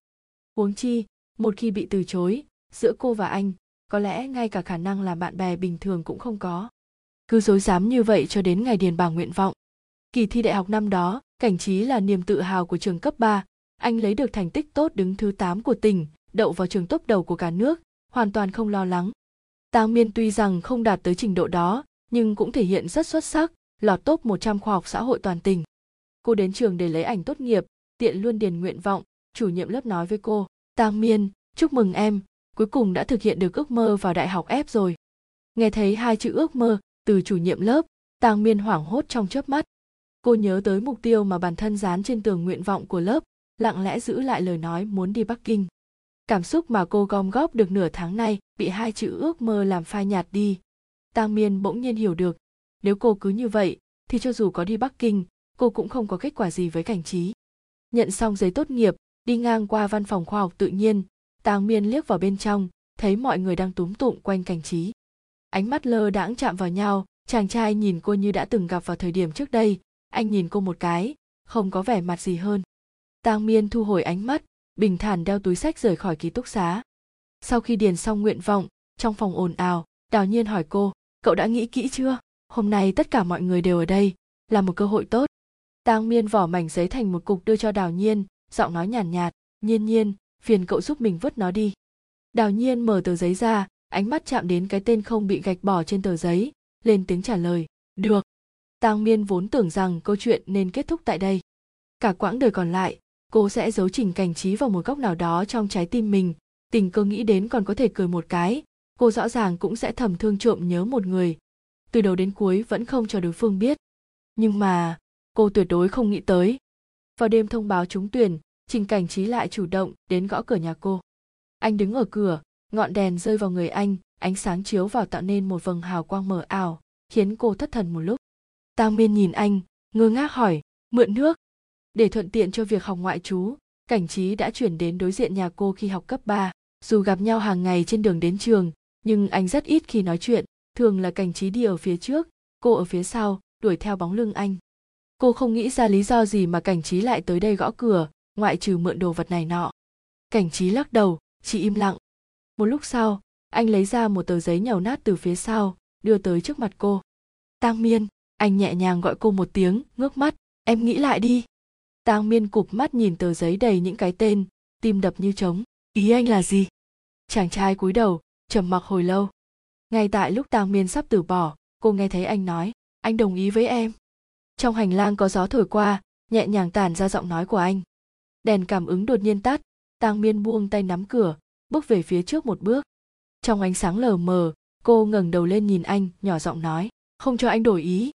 Huống chi, một khi bị từ chối, giữa cô và anh, có lẽ ngay cả khả năng làm bạn bè bình thường cũng không có. Cứ dối dám như vậy cho đến ngày điền bảng nguyện vọng. Kỳ thi đại học năm đó, cảnh trí là niềm tự hào của trường cấp 3, anh lấy được thành tích tốt đứng thứ 8 của tỉnh, đậu vào trường top đầu của cả nước, hoàn toàn không lo lắng. Tang Miên tuy rằng không đạt tới trình độ đó, nhưng cũng thể hiện rất xuất sắc, lọt top 100 khoa học xã hội toàn tỉnh. Cô đến trường để lấy ảnh tốt nghiệp, tiện luôn điền nguyện vọng, chủ nhiệm lớp nói với cô, Tang Miên, chúc mừng em, cuối cùng đã thực hiện được ước mơ vào đại học F rồi. Nghe thấy hai chữ ước mơ từ chủ nhiệm lớp, Tang Miên hoảng hốt trong chớp mắt. Cô nhớ tới mục tiêu mà bản thân dán trên tường nguyện vọng của lớp, lặng lẽ giữ lại lời nói muốn đi Bắc Kinh. Cảm xúc mà cô gom góp được nửa tháng nay bị hai chữ ước mơ làm phai nhạt đi, Tang Miên bỗng nhiên hiểu được, nếu cô cứ như vậy, thì cho dù có đi Bắc Kinh, cô cũng không có kết quả gì với cảnh trí. Nhận xong giấy tốt nghiệp, đi ngang qua văn phòng khoa học tự nhiên, Tang Miên liếc vào bên trong, thấy mọi người đang túm tụng quanh cảnh trí. Ánh mắt lơ đãng chạm vào nhau, chàng trai nhìn cô như đã từng gặp vào thời điểm trước đây, anh nhìn cô một cái không có vẻ mặt gì hơn tang miên thu hồi ánh mắt bình thản đeo túi sách rời khỏi ký túc xá sau khi điền xong nguyện vọng trong phòng ồn ào đào nhiên hỏi cô cậu đã nghĩ kỹ chưa? Hôm nay tất cả mọi người đều ở đây là một cơ hội tốt. Tang miên vỏ mảnh giấy thành một cục đưa cho đào nhiên giọng nói nhàn nhạt, nhạt nhiên nhiên phiền cậu giúp mình vứt nó đi. Đào nhiên mở tờ giấy ra ánh mắt chạm đến cái tên không bị gạch bỏ trên tờ giấy lên tiếng trả lời được. Tang miên vốn tưởng rằng câu chuyện nên kết thúc tại đây. Cả quãng đời còn lại cô sẽ giấu trình cảnh trí vào một góc nào đó trong trái tim mình tình cơ nghĩ đến còn có thể cười một cái, cô rõ ràng cũng sẽ thầm thương trộm nhớ một người. Từ đầu đến cuối vẫn không cho đối phương biết. Nhưng mà, cô tuyệt đối không nghĩ tới. Vào đêm thông báo trúng tuyển, trình cảnh trí lại chủ động đến gõ cửa nhà cô. Anh đứng ở cửa, ngọn đèn rơi vào người anh, ánh sáng chiếu vào tạo nên một vầng hào quang mờ ảo, khiến cô thất thần một lúc. Tang miên nhìn anh, ngơ ngác hỏi, mượn nước? Để thuận tiện cho việc học ngoại trú. Cảnh trí đã chuyển đến đối diện nhà cô khi học cấp 3. Dù gặp nhau hàng ngày trên đường đến trường, nhưng anh rất ít khi nói chuyện, thường là cảnh trí đi ở phía trước, cô ở phía sau, đuổi theo bóng lưng anh. Cô không nghĩ ra lý do gì mà cảnh trí lại tới đây gõ cửa, ngoại trừ mượn đồ vật này nọ. Cảnh trí lắc đầu, chỉ im lặng. Một lúc sau, anh lấy ra một tờ giấy nhàu nát từ phía sau, đưa tới trước mặt cô. Tang Miên, anh nhẹ nhàng gọi cô một tiếng, ngước mắt, em nghĩ lại đi. Tang Miên cụp mắt nhìn tờ giấy đầy những cái tên, tim đập như trống. Ý anh là gì? Chàng trai cúi đầu, trầm mặc hồi lâu. Ngay tại lúc Tang Miên sắp từ bỏ, cô nghe thấy anh nói, anh đồng ý với em. Trong hành lang có gió thổi qua, nhẹ nhàng tản ra giọng nói của anh. Đèn cảm ứng đột nhiên tắt, Tang Miên buông tay nắm cửa, bước về phía trước một bước. Trong ánh sáng lờ mờ, cô ngẩng đầu lên nhìn anh, nhỏ giọng nói, không cho anh đổi ý.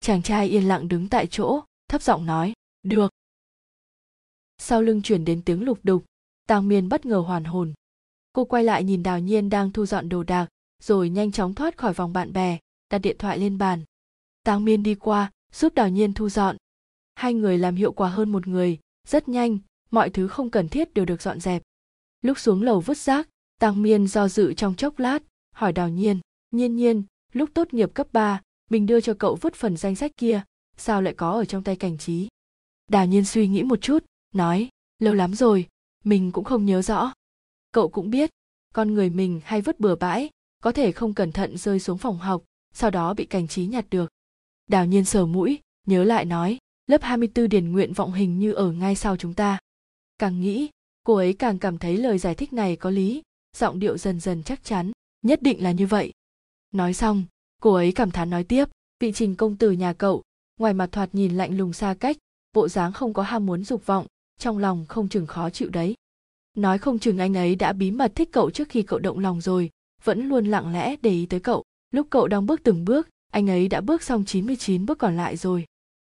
Chàng trai yên lặng đứng tại chỗ, thấp giọng nói, được sau lưng chuyển đến tiếng lục đục tàng miên bất ngờ hoàn hồn. Cô quay lại nhìn đào nhiên đang thu dọn đồ đạc rồi nhanh chóng thoát khỏi vòng bạn bè đặt điện thoại lên bàn. Tàng miên đi qua giúp đào nhiên thu dọn. Hai người làm hiệu quả hơn một người rất nhanh mọi thứ không cần thiết đều được dọn dẹp. Lúc xuống lầu vứt rác tàng miên do dự trong chốc lát hỏi đào nhiên nhiên nhiên lúc tốt nghiệp cấp 3, mình đưa cho cậu vứt phần danh sách kia sao lại có ở trong tay cảnh trí? Đào nhiên suy nghĩ một chút nói lâu lắm rồi mình cũng không nhớ rõ. Cậu cũng biết, con người mình hay vứt bừa bãi, có thể không cẩn thận rơi xuống phòng học, sau đó bị cảnh trí nhặt được. Đào nhiên sờ mũi, nhớ lại nói, lớp 24 điền nguyện vọng hình như ở ngay sau chúng ta. Càng nghĩ, cô ấy càng cảm thấy lời giải thích này có lý, giọng điệu dần dần chắc chắn, nhất định là như vậy. Nói xong, cô ấy cảm thán nói tiếp, vị trình công tử nhà cậu. Ngoài mặt thoạt nhìn lạnh lùng xa cách, bộ dáng không có ham muốn dục vọng trong lòng không chừng khó chịu đấy. Nói không chừng anh ấy đã bí mật thích cậu trước khi cậu động lòng rồi, vẫn luôn lặng lẽ để ý tới cậu. Lúc cậu đang bước từng bước, anh ấy đã bước xong 99 bước còn lại rồi.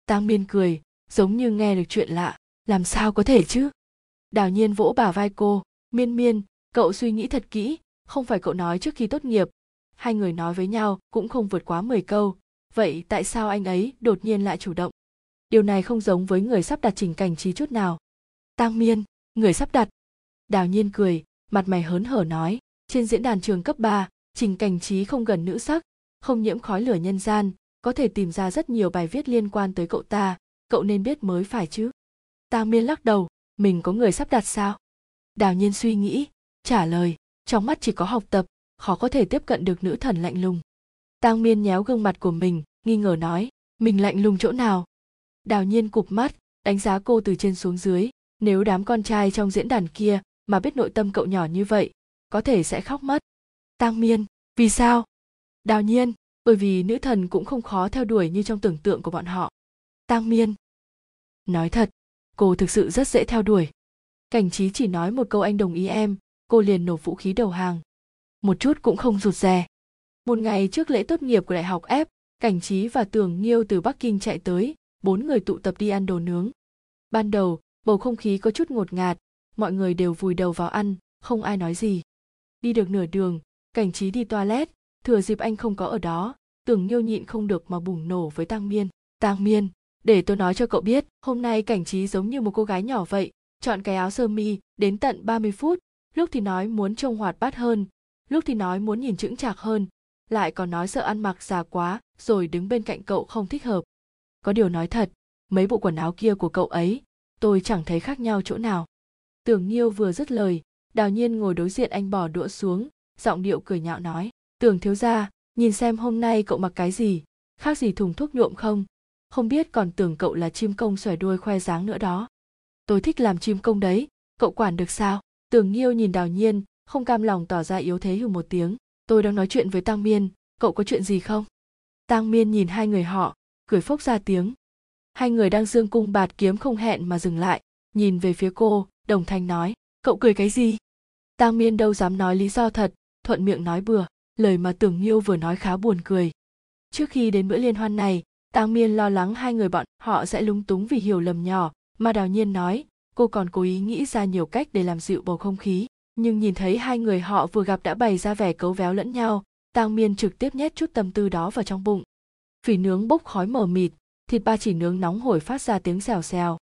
Tang miên cười, giống như nghe được chuyện lạ, làm sao có thể chứ? Đào nhiên vỗ bả vai cô, miên miên, cậu suy nghĩ thật kỹ, không phải cậu nói trước khi tốt nghiệp. Hai người nói với nhau cũng không vượt quá 10 câu. Vậy tại sao anh ấy đột nhiên lại chủ động? Điều này không giống với người sắp đặt trình cảnh trí chút nào tang miên người sắp đặt. Đào nhiên cười mặt mày hớn hở nói trên diễn đàn trường cấp 3, trình cảnh trí không gần nữ sắc không nhiễm khói lửa nhân gian có thể tìm ra rất nhiều bài viết liên quan tới cậu ta cậu nên biết mới phải chứ. Tang miên lắc đầu mình có người sắp đặt sao? Đào nhiên suy nghĩ trả lời trong mắt chỉ có học tập khó có thể tiếp cận được nữ thần lạnh lùng. Tang miên nhéo gương mặt của mình nghi ngờ nói mình lạnh lùng chỗ nào? Đào nhiên cụp mắt đánh giá cô từ trên xuống dưới nếu đám con trai trong diễn đàn kia mà biết nội tâm cậu nhỏ như vậy, có thể sẽ khóc mất. Tang miên, vì sao? Đào nhiên, bởi vì nữ thần cũng không khó theo đuổi như trong tưởng tượng của bọn họ. Tang miên. Nói thật, cô thực sự rất dễ theo đuổi. Cảnh trí chỉ nói một câu anh đồng ý em, cô liền nổ vũ khí đầu hàng. Một chút cũng không rụt rè. Một ngày trước lễ tốt nghiệp của đại học f, cảnh trí và tường nghiêu từ bắc kinh chạy tới, bốn người tụ tập đi ăn đồ nướng. Ban đầu bầu không khí có chút ngột ngạt, mọi người đều vùi đầu vào ăn, không ai nói gì. Đi được nửa đường, cảnh trí đi toilet, thừa dịp anh không có ở đó, tưởng nhiêu nhịn không được mà bùng nổ với tang miên. Tang miên, để tôi nói cho cậu biết, hôm nay cảnh trí giống như một cô gái nhỏ vậy, chọn cái áo sơ mi, đến tận 30 phút, lúc thì nói muốn trông hoạt bát hơn, lúc thì nói muốn nhìn chững chạc hơn, lại còn nói sợ ăn mặc già quá, rồi đứng bên cạnh cậu không thích hợp. Có điều nói thật, mấy bộ quần áo kia của cậu ấy tôi chẳng thấy khác nhau chỗ nào. Tưởng nhiêu vừa dứt lời, đào nhiên ngồi đối diện anh bỏ đũa xuống, giọng điệu cười nhạo nói, tưởng thiếu gia, nhìn xem hôm nay cậu mặc cái gì, khác gì thùng thuốc nhuộm không? Không biết còn tưởng cậu là chim công xòe đuôi khoe dáng nữa đó. Tôi thích làm chim công đấy, cậu quản được sao? Tưởng nghiêu nhìn đào nhiên, không cam lòng tỏ ra yếu thế hừ một tiếng, tôi đang nói chuyện với tăng miên, cậu có chuyện gì không? Tăng miên nhìn hai người họ, cười phốc ra tiếng hai người đang dương cung bạt kiếm không hẹn mà dừng lại, nhìn về phía cô, đồng thanh nói, cậu cười cái gì? Tang miên đâu dám nói lý do thật, thuận miệng nói bừa, lời mà tưởng nhiêu vừa nói khá buồn cười. Trước khi đến bữa liên hoan này, tang miên lo lắng hai người bọn họ sẽ lúng túng vì hiểu lầm nhỏ, mà đào nhiên nói, cô còn cố ý nghĩ ra nhiều cách để làm dịu bầu không khí, nhưng nhìn thấy hai người họ vừa gặp đã bày ra vẻ cấu véo lẫn nhau, tang miên trực tiếp nhét chút tâm tư đó vào trong bụng. Phỉ nướng bốc khói mờ mịt thịt ba chỉ nướng nóng hổi phát ra tiếng xèo xèo.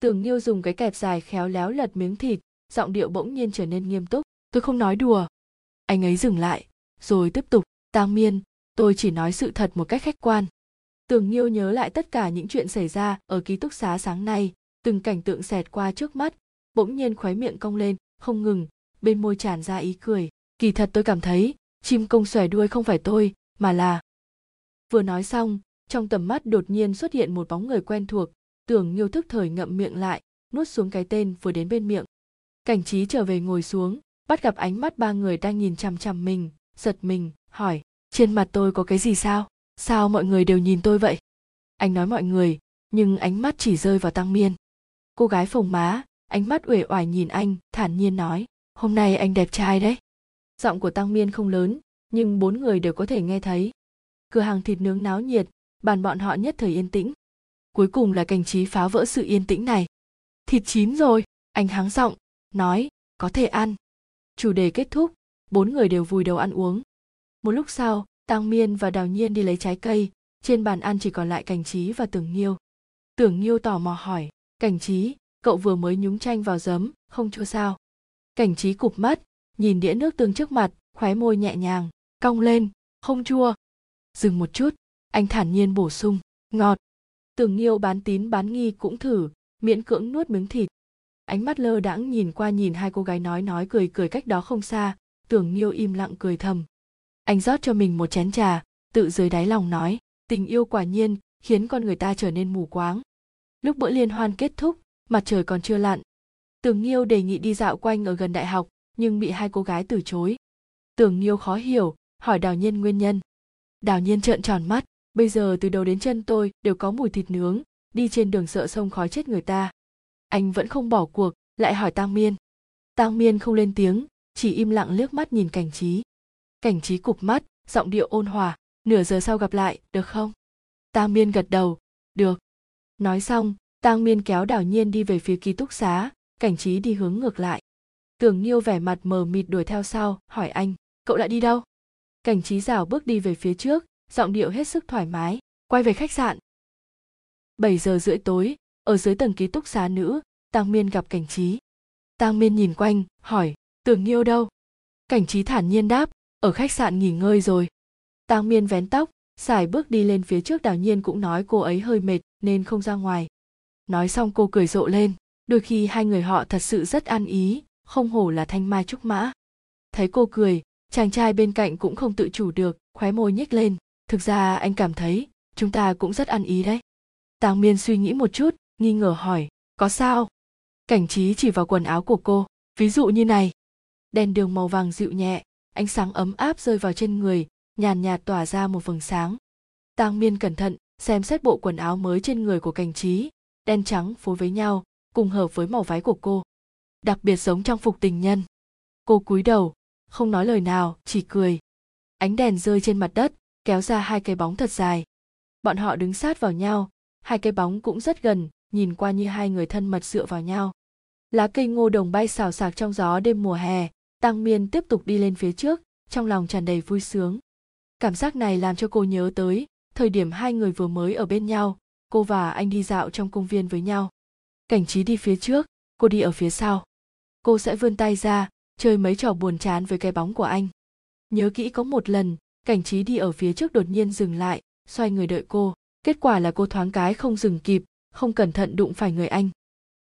Tưởng nhiêu dùng cái kẹp dài khéo léo lật miếng thịt, giọng điệu bỗng nhiên trở nên nghiêm túc. Tôi không nói đùa. Anh ấy dừng lại, rồi tiếp tục. Tang miên, tôi chỉ nói sự thật một cách khách quan. Tưởng nhiêu nhớ lại tất cả những chuyện xảy ra ở ký túc xá sáng nay, từng cảnh tượng xẹt qua trước mắt, bỗng nhiên khóe miệng cong lên, không ngừng, bên môi tràn ra ý cười. Kỳ thật tôi cảm thấy, chim công xòe đuôi không phải tôi, mà là vừa nói xong trong tầm mắt đột nhiên xuất hiện một bóng người quen thuộc, tưởng nghiêu thức thời ngậm miệng lại, nuốt xuống cái tên vừa đến bên miệng. Cảnh trí trở về ngồi xuống, bắt gặp ánh mắt ba người đang nhìn chằm chằm mình, giật mình, hỏi, trên mặt tôi có cái gì sao? Sao mọi người đều nhìn tôi vậy? Anh nói mọi người, nhưng ánh mắt chỉ rơi vào tăng miên. Cô gái phồng má, ánh mắt uể oải nhìn anh, thản nhiên nói, hôm nay anh đẹp trai đấy. Giọng của tăng miên không lớn, nhưng bốn người đều có thể nghe thấy. Cửa hàng thịt nướng náo nhiệt bàn bọn họ nhất thời yên tĩnh. Cuối cùng là cảnh trí phá vỡ sự yên tĩnh này. Thịt chín rồi, anh háng giọng, nói, có thể ăn. Chủ đề kết thúc, bốn người đều vùi đầu ăn uống. Một lúc sau tăng miên và đào nhiên đi lấy trái cây, trên bàn ăn chỉ còn lại cảnh trí và tưởng nghiêu. Tưởng nghiêu tò mò hỏi, cảnh trí, cậu vừa mới nhúng chanh vào giấm, không chua sao? Cảnh trí cụp mắt, nhìn đĩa nước tương trước mặt, khóe môi nhẹ nhàng, cong lên, không chua. Dừng một chút anh thản nhiên bổ sung, ngọt. Tưởng nghiêu bán tín bán nghi cũng thử, miễn cưỡng nuốt miếng thịt. Ánh mắt lơ đãng nhìn qua nhìn hai cô gái nói nói cười cười cách đó không xa, tưởng nghiêu im lặng cười thầm. Anh rót cho mình một chén trà, tự dưới đáy lòng nói, tình yêu quả nhiên khiến con người ta trở nên mù quáng. Lúc bữa liên hoan kết thúc, mặt trời còn chưa lặn. Tưởng nghiêu đề nghị đi dạo quanh ở gần đại học, nhưng bị hai cô gái từ chối. Tưởng nghiêu khó hiểu, hỏi đào nhiên nguyên nhân. Đào nhiên trợn tròn mắt bây giờ từ đầu đến chân tôi đều có mùi thịt nướng, đi trên đường sợ sông khói chết người ta. Anh vẫn không bỏ cuộc, lại hỏi tang miên. Tang miên không lên tiếng, chỉ im lặng liếc mắt nhìn cảnh trí. Cảnh trí cụp mắt, giọng điệu ôn hòa, nửa giờ sau gặp lại, được không? Tang miên gật đầu, được. Nói xong, tang miên kéo Đảo nhiên đi về phía ký túc xá, cảnh trí đi hướng ngược lại. Tưởng nghiêu vẻ mặt mờ mịt đuổi theo sau, hỏi anh, cậu lại đi đâu? Cảnh trí rảo bước đi về phía trước giọng điệu hết sức thoải mái. Quay về khách sạn. 7 giờ rưỡi tối, ở dưới tầng ký túc xá nữ, tang miên gặp cảnh trí. Tang miên nhìn quanh, hỏi, tưởng nghiêu đâu? Cảnh trí thản nhiên đáp, ở khách sạn nghỉ ngơi rồi. Tang miên vén tóc, xài bước đi lên phía trước đào nhiên cũng nói cô ấy hơi mệt nên không ra ngoài. Nói xong cô cười rộ lên, đôi khi hai người họ thật sự rất ăn ý, không hổ là thanh mai trúc mã. Thấy cô cười, chàng trai bên cạnh cũng không tự chủ được, khóe môi nhếch lên thực ra anh cảm thấy chúng ta cũng rất ăn ý đấy. Tàng miên suy nghĩ một chút, nghi ngờ hỏi, có sao? Cảnh trí chỉ vào quần áo của cô, ví dụ như này. Đèn đường màu vàng dịu nhẹ, ánh sáng ấm áp rơi vào trên người, nhàn nhạt tỏa ra một vầng sáng. Tang miên cẩn thận xem xét bộ quần áo mới trên người của cảnh trí, đen trắng phối với nhau, cùng hợp với màu váy của cô. Đặc biệt giống trang phục tình nhân. Cô cúi đầu, không nói lời nào, chỉ cười. Ánh đèn rơi trên mặt đất kéo ra hai cái bóng thật dài. Bọn họ đứng sát vào nhau, hai cái bóng cũng rất gần, nhìn qua như hai người thân mật dựa vào nhau. Lá cây ngô đồng bay xào xạc trong gió đêm mùa hè, tăng miên tiếp tục đi lên phía trước, trong lòng tràn đầy vui sướng. Cảm giác này làm cho cô nhớ tới, thời điểm hai người vừa mới ở bên nhau, cô và anh đi dạo trong công viên với nhau. Cảnh trí đi phía trước, cô đi ở phía sau. Cô sẽ vươn tay ra, chơi mấy trò buồn chán với cái bóng của anh. Nhớ kỹ có một lần cảnh trí đi ở phía trước đột nhiên dừng lại, xoay người đợi cô. Kết quả là cô thoáng cái không dừng kịp, không cẩn thận đụng phải người anh.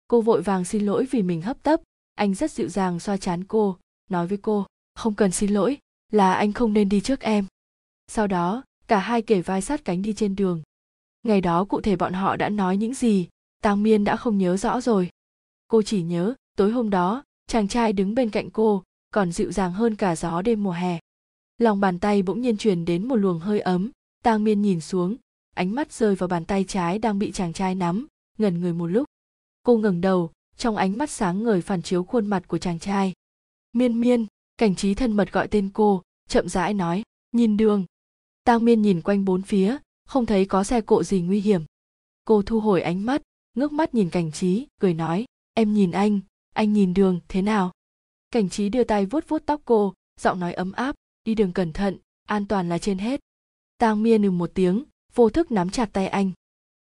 Cô vội vàng xin lỗi vì mình hấp tấp. Anh rất dịu dàng xoa chán cô, nói với cô, không cần xin lỗi, là anh không nên đi trước em. Sau đó, cả hai kể vai sát cánh đi trên đường. Ngày đó cụ thể bọn họ đã nói những gì, tang miên đã không nhớ rõ rồi. Cô chỉ nhớ, tối hôm đó, chàng trai đứng bên cạnh cô, còn dịu dàng hơn cả gió đêm mùa hè lòng bàn tay bỗng nhiên truyền đến một luồng hơi ấm. Tang miên nhìn xuống, ánh mắt rơi vào bàn tay trái đang bị chàng trai nắm, ngẩn người một lúc. Cô ngẩng đầu, trong ánh mắt sáng ngời phản chiếu khuôn mặt của chàng trai. Miên miên, cảnh trí thân mật gọi tên cô, chậm rãi nói, nhìn đường. Tang miên nhìn quanh bốn phía, không thấy có xe cộ gì nguy hiểm. Cô thu hồi ánh mắt, ngước mắt nhìn cảnh trí, cười nói, em nhìn anh anh nhìn đường thế nào? Cảnh trí đưa tay vuốt vuốt tóc cô, giọng nói ấm áp đi đường cẩn thận an toàn là trên hết. Tang miên ừ một tiếng vô thức nắm chặt tay anh.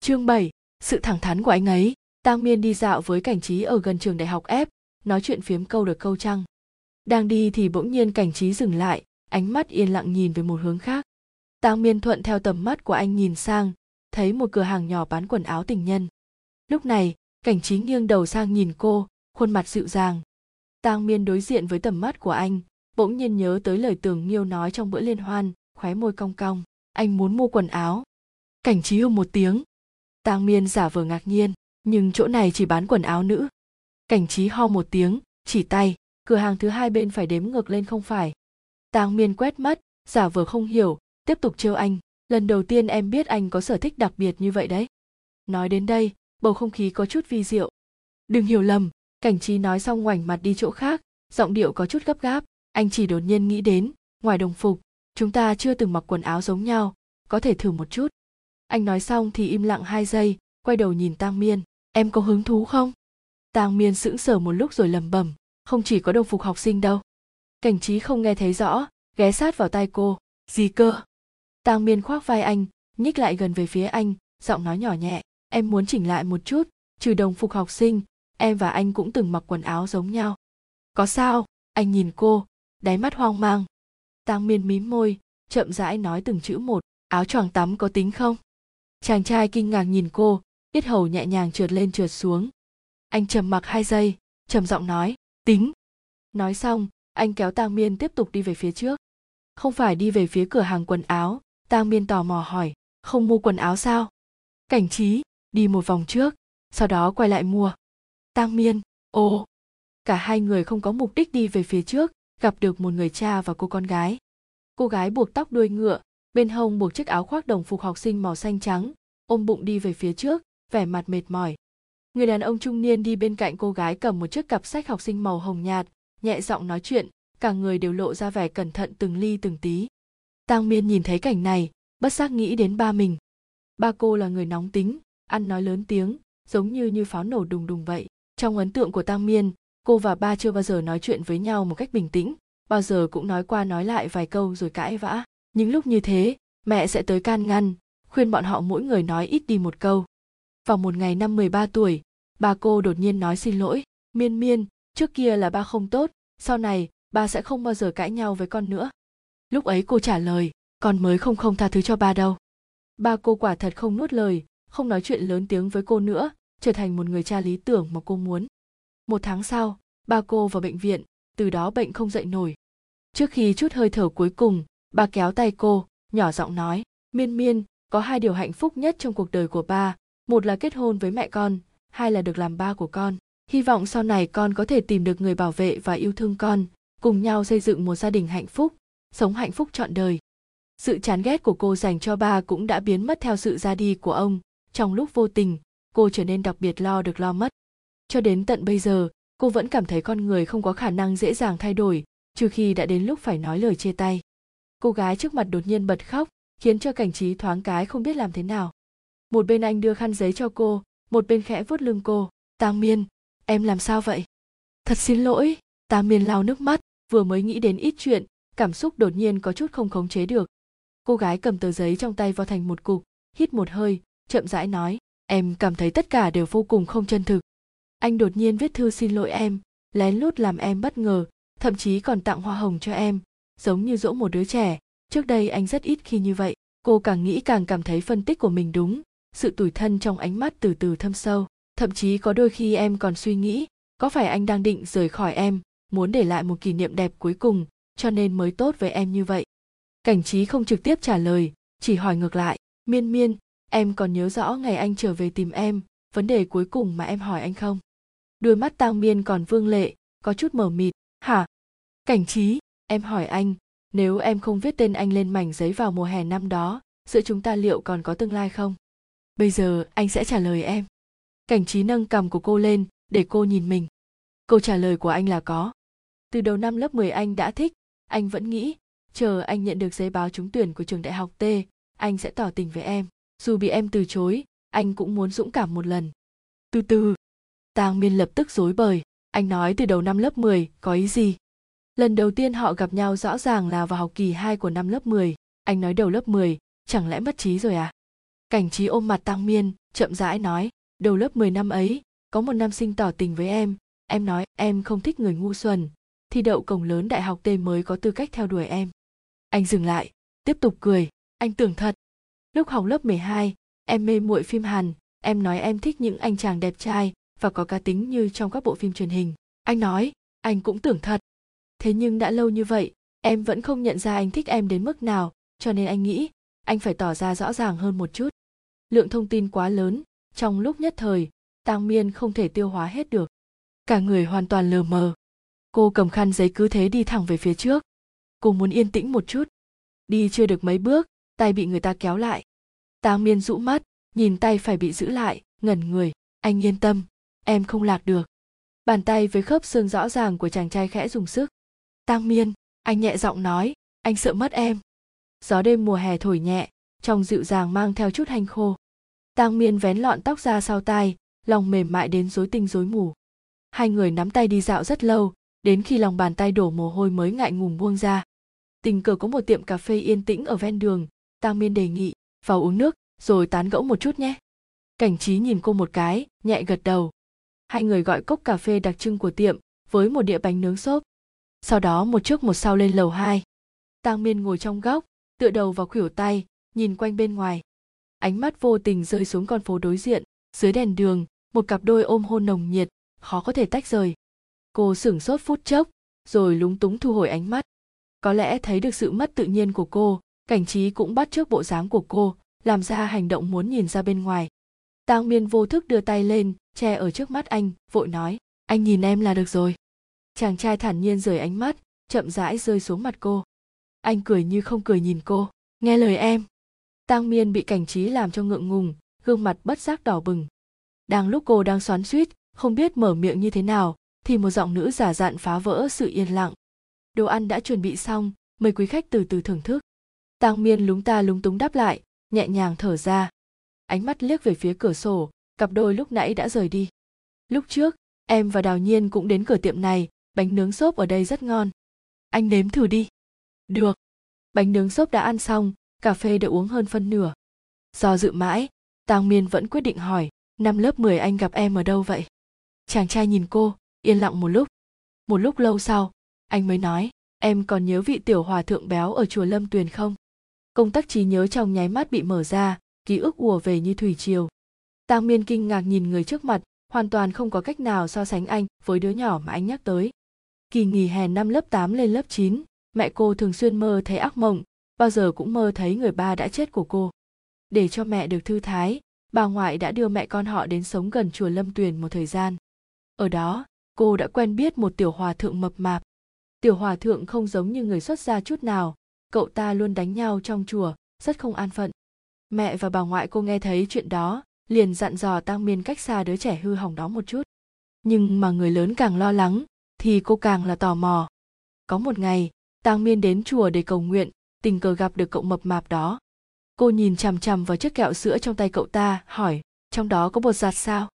Chương 7, sự thẳng thắn của anh ấy. Tang miên đi dạo với cảnh trí ở gần trường đại học f nói chuyện phiếm câu được câu trăng đang đi thì bỗng nhiên cảnh trí dừng lại ánh mắt yên lặng nhìn về một hướng khác. Tang miên thuận theo tầm mắt của anh nhìn sang thấy một cửa hàng nhỏ bán quần áo tình nhân. Lúc này cảnh trí nghiêng đầu sang nhìn cô khuôn mặt dịu dàng. Tang miên đối diện với tầm mắt của anh bỗng nhiên nhớ tới lời tường nghiêu nói trong bữa liên hoan, khóe môi cong cong. Anh muốn mua quần áo. Cảnh trí hư một tiếng. Tang miên giả vờ ngạc nhiên, nhưng chỗ này chỉ bán quần áo nữ. Cảnh trí ho một tiếng, chỉ tay, cửa hàng thứ hai bên phải đếm ngược lên không phải. Tang miên quét mắt, giả vờ không hiểu, tiếp tục trêu anh. Lần đầu tiên em biết anh có sở thích đặc biệt như vậy đấy. Nói đến đây, bầu không khí có chút vi diệu. Đừng hiểu lầm, cảnh trí nói xong ngoảnh mặt đi chỗ khác, giọng điệu có chút gấp gáp anh chỉ đột nhiên nghĩ đến, ngoài đồng phục, chúng ta chưa từng mặc quần áo giống nhau, có thể thử một chút. Anh nói xong thì im lặng hai giây, quay đầu nhìn tang miên. Em có hứng thú không? Tang miên sững sờ một lúc rồi lẩm bẩm, không chỉ có đồng phục học sinh đâu. Cảnh trí không nghe thấy rõ, ghé sát vào tai cô. Gì cơ? Tang miên khoác vai anh, nhích lại gần về phía anh, giọng nói nhỏ nhẹ. Em muốn chỉnh lại một chút, trừ đồng phục học sinh, em và anh cũng từng mặc quần áo giống nhau. Có sao? Anh nhìn cô đáy mắt hoang mang. Tang miên mím môi, chậm rãi nói từng chữ một, áo choàng tắm có tính không? Chàng trai kinh ngạc nhìn cô yết hầu nhẹ nhàng trượt lên trượt xuống. Anh trầm mặc hai giây, trầm giọng nói, tính. Nói xong, anh kéo tang miên tiếp tục đi về phía trước. Không phải đi về phía cửa hàng quần áo? Tang miên tò mò hỏi, không mua quần áo sao? Cảnh trí, đi một vòng trước, sau đó quay lại mua. Tang miên, ồ. Cả hai người không có mục đích đi về phía trước gặp được một người cha và cô con gái. Cô gái buộc tóc đuôi ngựa, bên hông buộc chiếc áo khoác đồng phục học sinh màu xanh trắng, ôm bụng đi về phía trước, vẻ mặt mệt mỏi. Người đàn ông trung niên đi bên cạnh cô gái cầm một chiếc cặp sách học sinh màu hồng nhạt, nhẹ giọng nói chuyện, cả người đều lộ ra vẻ cẩn thận từng ly từng tí. Tang miên nhìn thấy cảnh này, bất giác nghĩ đến ba mình. Ba cô là người nóng tính, ăn nói lớn tiếng, giống như như pháo nổ đùng đùng vậy. Trong ấn tượng của tang miên cô và ba chưa bao giờ nói chuyện với nhau một cách bình tĩnh, bao giờ cũng nói qua nói lại vài câu rồi cãi vã. Những lúc như thế, mẹ sẽ tới can ngăn, khuyên bọn họ mỗi người nói ít đi một câu. Vào một ngày năm 13 tuổi, bà cô đột nhiên nói xin lỗi, miên miên, trước kia là ba không tốt, sau này ba sẽ không bao giờ cãi nhau với con nữa. Lúc ấy cô trả lời, con mới không không tha thứ cho ba đâu. Ba cô quả thật không nuốt lời, không nói chuyện lớn tiếng với cô nữa, trở thành một người cha lý tưởng mà cô muốn một tháng sau, ba cô vào bệnh viện, từ đó bệnh không dậy nổi. Trước khi chút hơi thở cuối cùng bà kéo tay cô, nhỏ giọng nói, miên miên, có hai điều hạnh phúc nhất trong cuộc đời của ba. Một là kết hôn với mẹ con, hai là được làm ba của con. Hy vọng sau này con có thể tìm được người bảo vệ và yêu thương con, cùng nhau xây dựng một gia đình hạnh phúc, sống hạnh phúc trọn đời. Sự chán ghét của cô dành cho ba cũng đã biến mất theo sự ra đi của ông. Trong lúc vô tình, cô trở nên đặc biệt lo được lo mất cho đến tận bây giờ, cô vẫn cảm thấy con người không có khả năng dễ dàng thay đổi, trừ khi đã đến lúc phải nói lời chia tay. Cô gái trước mặt đột nhiên bật khóc, khiến cho cảnh trí thoáng cái không biết làm thế nào. Một bên anh đưa khăn giấy cho cô, một bên khẽ vuốt lưng cô. Tang miên, em làm sao vậy? Thật xin lỗi. Tang miên lau nước mắt, vừa mới nghĩ đến ít chuyện, cảm xúc đột nhiên có chút không khống chế được. Cô gái cầm tờ giấy trong tay vào thành một cục, hít một hơi, chậm rãi nói, em cảm thấy tất cả đều vô cùng không chân thực anh đột nhiên viết thư xin lỗi em, lén lút làm em bất ngờ, thậm chí còn tặng hoa hồng cho em, giống như dỗ một đứa trẻ. Trước đây anh rất ít khi như vậy, cô càng nghĩ càng cảm thấy phân tích của mình đúng, sự tủi thân trong ánh mắt từ từ thâm sâu. Thậm chí có đôi khi em còn suy nghĩ, có phải anh đang định rời khỏi em, muốn để lại một kỷ niệm đẹp cuối cùng, cho nên mới tốt với em như vậy? Cảnh trí không trực tiếp trả lời, chỉ hỏi ngược lại, miên miên, em còn nhớ rõ ngày anh trở về tìm em, vấn đề cuối cùng mà em hỏi anh không? Đôi mắt tang miên còn vương lệ có chút mờ mịt. Hả? Cảnh trí? Em hỏi anh nếu em không viết tên anh lên mảnh giấy vào mùa hè năm đó giữa chúng ta liệu còn có tương lai không? Bây giờ anh sẽ trả lời em. Cảnh trí nâng cằm của cô lên để cô nhìn mình. Câu trả lời của anh là có. Từ đầu năm lớp 10 anh đã thích anh vẫn nghĩ chờ anh nhận được giấy báo trúng tuyển của trường đại học T, anh sẽ tỏ tình với em. Dù bị em từ chối, anh cũng muốn dũng cảm một lần. Từ từ, Tang Miên lập tức dối bời, anh nói từ đầu năm lớp 10 có ý gì? Lần đầu tiên họ gặp nhau rõ ràng là vào học kỳ 2 của năm lớp 10, anh nói đầu lớp 10, chẳng lẽ mất trí rồi à? Cảnh trí ôm mặt Tăng Miên, chậm rãi nói, đầu lớp 10 năm ấy, có một nam sinh tỏ tình với em, em nói em không thích người ngu xuẩn, thi đậu cổng lớn đại học T mới có tư cách theo đuổi em. Anh dừng lại, tiếp tục cười, anh tưởng thật. Lúc học lớp 12, em mê muội phim Hàn, em nói em thích những anh chàng đẹp trai và có cá tính như trong các bộ phim truyền hình. Anh nói, anh cũng tưởng thật. Thế nhưng đã lâu như vậy, em vẫn không nhận ra anh thích em đến mức nào, cho nên anh nghĩ anh phải tỏ ra rõ ràng hơn một chút. Lượng thông tin quá lớn, trong lúc nhất thời, Tang Miên không thể tiêu hóa hết được. Cả người hoàn toàn lờ mờ. Cô cầm khăn giấy cứ thế đi thẳng về phía trước cô muốn yên tĩnh một chút đi chưa được mấy bước tay bị người ta kéo lại tang miên rũ mắt nhìn tay phải bị giữ lại ngẩn người anh yên tâm em không lạc được. Bàn tay với khớp xương rõ ràng của chàng trai khẽ dùng sức. Tang miên, anh nhẹ giọng nói, anh sợ mất em. Gió đêm mùa hè thổi nhẹ, trong dịu dàng mang theo chút hanh khô. Tang miên vén lọn tóc ra sau tai, lòng mềm mại đến rối tinh rối mù. Hai người nắm tay đi dạo rất lâu, đến khi lòng bàn tay đổ mồ hôi mới ngại ngùng buông ra. Tình cờ có một tiệm cà phê yên tĩnh ở ven đường, tang miên đề nghị, vào uống nước, rồi tán gẫu một chút nhé. Cảnh trí nhìn cô một cái, nhẹ gật đầu hai người gọi cốc cà phê đặc trưng của tiệm với một đĩa bánh nướng xốp. Sau đó một trước một sau lên lầu hai. Tang miên ngồi trong góc, tựa đầu vào khuỷu tay, nhìn quanh bên ngoài. Ánh mắt vô tình rơi xuống con phố đối diện, dưới đèn đường, một cặp đôi ôm hôn nồng nhiệt, khó có thể tách rời. Cô sửng sốt phút chốc, rồi lúng túng thu hồi ánh mắt. Có lẽ thấy được sự mất tự nhiên của cô, cảnh trí cũng bắt trước bộ dáng của cô, làm ra hành động muốn nhìn ra bên ngoài tang miên vô thức đưa tay lên, che ở trước mắt anh, vội nói, anh nhìn em là được rồi. Chàng trai thản nhiên rời ánh mắt, chậm rãi rơi xuống mặt cô. Anh cười như không cười nhìn cô. Nghe lời em. Tang miên bị cảnh trí làm cho ngượng ngùng, gương mặt bất giác đỏ bừng. Đang lúc cô đang xoắn suýt không biết mở miệng như thế nào, thì một giọng nữ giả dặn phá vỡ sự yên lặng. Đồ ăn đã chuẩn bị xong, mời quý khách từ từ thưởng thức. Tang miên lúng ta lúng túng đáp lại, nhẹ nhàng thở ra ánh mắt liếc về phía cửa sổ, cặp đôi lúc nãy đã rời đi. Lúc trước, em và đào nhiên cũng đến cửa tiệm này, bánh nướng xốp ở đây rất ngon. Anh nếm thử đi. Được. Bánh nướng xốp đã ăn xong, cà phê đã uống hơn phân nửa. Do dự mãi tang miên vẫn quyết định hỏi, năm lớp 10 anh gặp em ở đâu vậy? Chàng trai nhìn cô, yên lặng một lúc. Một lúc lâu sau, anh mới nói, em còn nhớ vị tiểu hòa thượng béo ở chùa lâm tuyền không? Công tắc trí nhớ trong nháy mắt bị mở ra ký ức ùa về như thủy triều tang miên kinh ngạc nhìn người trước mặt hoàn toàn không có cách nào so sánh anh với đứa nhỏ mà anh nhắc tới kỳ nghỉ hè năm lớp 8 lên lớp 9, mẹ cô thường xuyên mơ thấy ác mộng, bao giờ cũng mơ thấy người ba đã chết của cô. Để cho mẹ được thư thái, bà ngoại đã đưa mẹ con họ đến sống gần chùa Lâm Tuyền một thời gian. Ở đó, cô đã quen biết một tiểu hòa thượng mập mạp, tiểu hòa thượng không giống như người xuất gia chút nào cậu ta luôn đánh nhau trong chùa rất không an phận mẹ và bà ngoại cô nghe thấy chuyện đó, liền dặn dò tăng miên cách xa đứa trẻ hư hỏng đó một chút. Nhưng mà người lớn càng lo lắng, thì cô càng là tò mò. Có một ngày tăng miên đến chùa để cầu nguyện, tình cờ gặp được cậu mập mạp đó. Cô nhìn chằm chằm vào chiếc kẹo sữa trong tay cậu ta, hỏi, trong đó có bột giặt sao?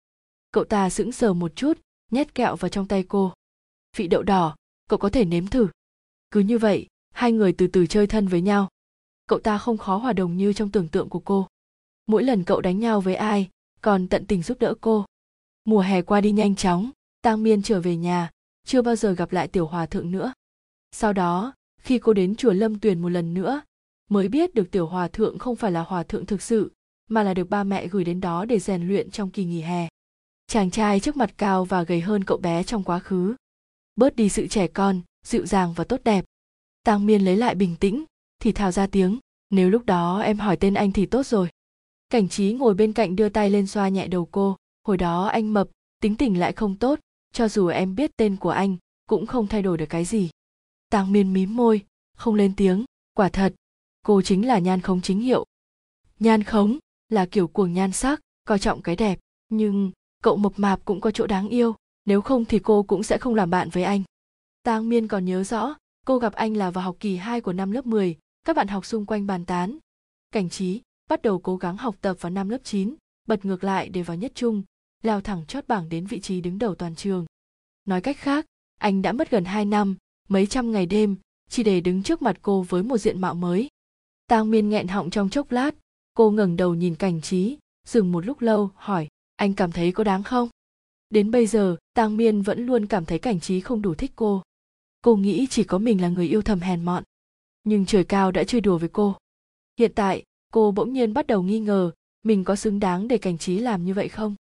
Cậu ta sững sờ một chút, nhét kẹo vào trong tay cô. Vị đậu đỏ, cậu có thể nếm thử. Cứ như vậy, hai người từ từ chơi thân với nhau cậu ta không khó hòa đồng như trong tưởng tượng của cô. Mỗi lần cậu đánh nhau với ai, còn tận tình giúp đỡ cô. Mùa hè qua đi nhanh chóng, tang miên trở về nhà, chưa bao giờ gặp lại tiểu hòa thượng nữa. Sau đó, khi cô đến chùa lâm tuyền một lần nữa, mới biết được tiểu hòa thượng không phải là hòa thượng thực sự, mà là được ba mẹ gửi đến đó để rèn luyện trong kỳ nghỉ hè. Chàng trai trước mặt cao và gầy hơn cậu bé trong quá khứ. Bớt đi sự trẻ con, dịu dàng và tốt đẹp. Tang miên lấy lại bình tĩnh thì thào ra tiếng. Nếu lúc đó em hỏi tên anh thì tốt rồi. Cảnh trí ngồi bên cạnh đưa tay lên xoa nhẹ đầu cô. Hồi đó anh mập tính tình lại không tốt cho dù em biết tên của anh cũng không thay đổi được cái gì. Tàng miên mím môi không lên tiếng. Quả thật cô chính là nhan khống chính hiệu. Nhan khống là kiểu cuồng nhan sắc coi trọng cái đẹp nhưng cậu mập mạp cũng có chỗ đáng yêu nếu không thì cô cũng sẽ không làm bạn với anh. Tang miên còn nhớ rõ cô gặp anh là vào học kỳ 2 của năm lớp 10, các bạn học xung quanh bàn tán. Cảnh trí bắt đầu cố gắng học tập vào năm lớp 9, bật ngược lại để vào nhất trung, leo thẳng chót bảng đến vị trí đứng đầu toàn trường. Nói cách khác, anh đã mất gần 2 năm, mấy trăm ngày đêm, chỉ để đứng trước mặt cô với một diện mạo mới. Tang Miên nghẹn họng trong chốc lát, cô ngẩng đầu nhìn cảnh trí, dừng một lúc lâu, hỏi, anh cảm thấy có đáng không? Đến bây giờ, Tang Miên vẫn luôn cảm thấy cảnh trí không đủ thích cô. Cô nghĩ chỉ có mình là người yêu thầm hèn mọn. Nhưng trời cao đã chơi đùa với cô. Hiện tại, cô bỗng nhiên bắt đầu nghi ngờ mình có xứng đáng để cảnh trí làm như vậy không?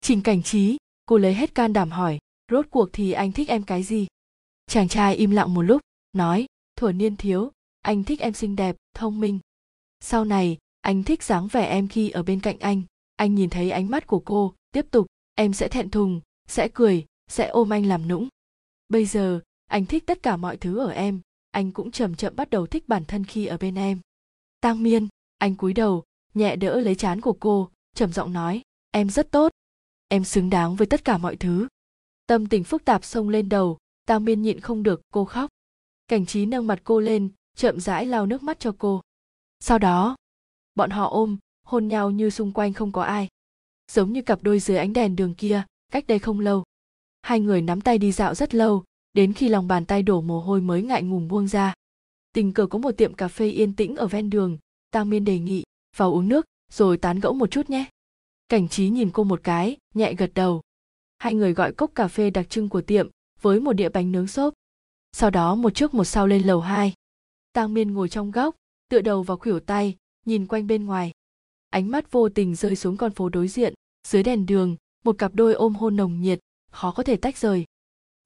Trình cảnh trí, cô lấy hết can đảm hỏi, rốt cuộc thì anh thích em cái gì? Chàng trai im lặng một lúc, nói, thuở niên thiếu, anh thích em xinh đẹp, thông minh. Sau này, anh thích dáng vẻ em khi ở bên cạnh anh. Anh nhìn thấy ánh mắt của cô, tiếp tục, em sẽ thẹn thùng, sẽ cười, sẽ ôm anh làm nũng. Bây giờ, anh thích tất cả mọi thứ ở em, anh cũng chậm chậm bắt đầu thích bản thân khi ở bên em. Tang Miên, anh cúi đầu, nhẹ đỡ lấy chán của cô, trầm giọng nói, em rất tốt, em xứng đáng với tất cả mọi thứ. Tâm tình phức tạp xông lên đầu, Tang Miên nhịn không được, cô khóc. Cảnh trí nâng mặt cô lên, chậm rãi lau nước mắt cho cô. Sau đó, bọn họ ôm, hôn nhau như xung quanh không có ai. Giống như cặp đôi dưới ánh đèn đường kia, cách đây không lâu. Hai người nắm tay đi dạo rất lâu, đến khi lòng bàn tay đổ mồ hôi mới ngại ngùng buông ra. Tình cờ có một tiệm cà phê yên tĩnh ở ven đường, Tang Miên đề nghị, vào uống nước, rồi tán gẫu một chút nhé. Cảnh trí nhìn cô một cái, nhẹ gật đầu. Hai người gọi cốc cà phê đặc trưng của tiệm, với một đĩa bánh nướng xốp. Sau đó một trước một sau lên lầu hai. Tang Miên ngồi trong góc, tựa đầu vào khuỷu tay, nhìn quanh bên ngoài. Ánh mắt vô tình rơi xuống con phố đối diện, dưới đèn đường, một cặp đôi ôm hôn nồng nhiệt, khó có thể tách rời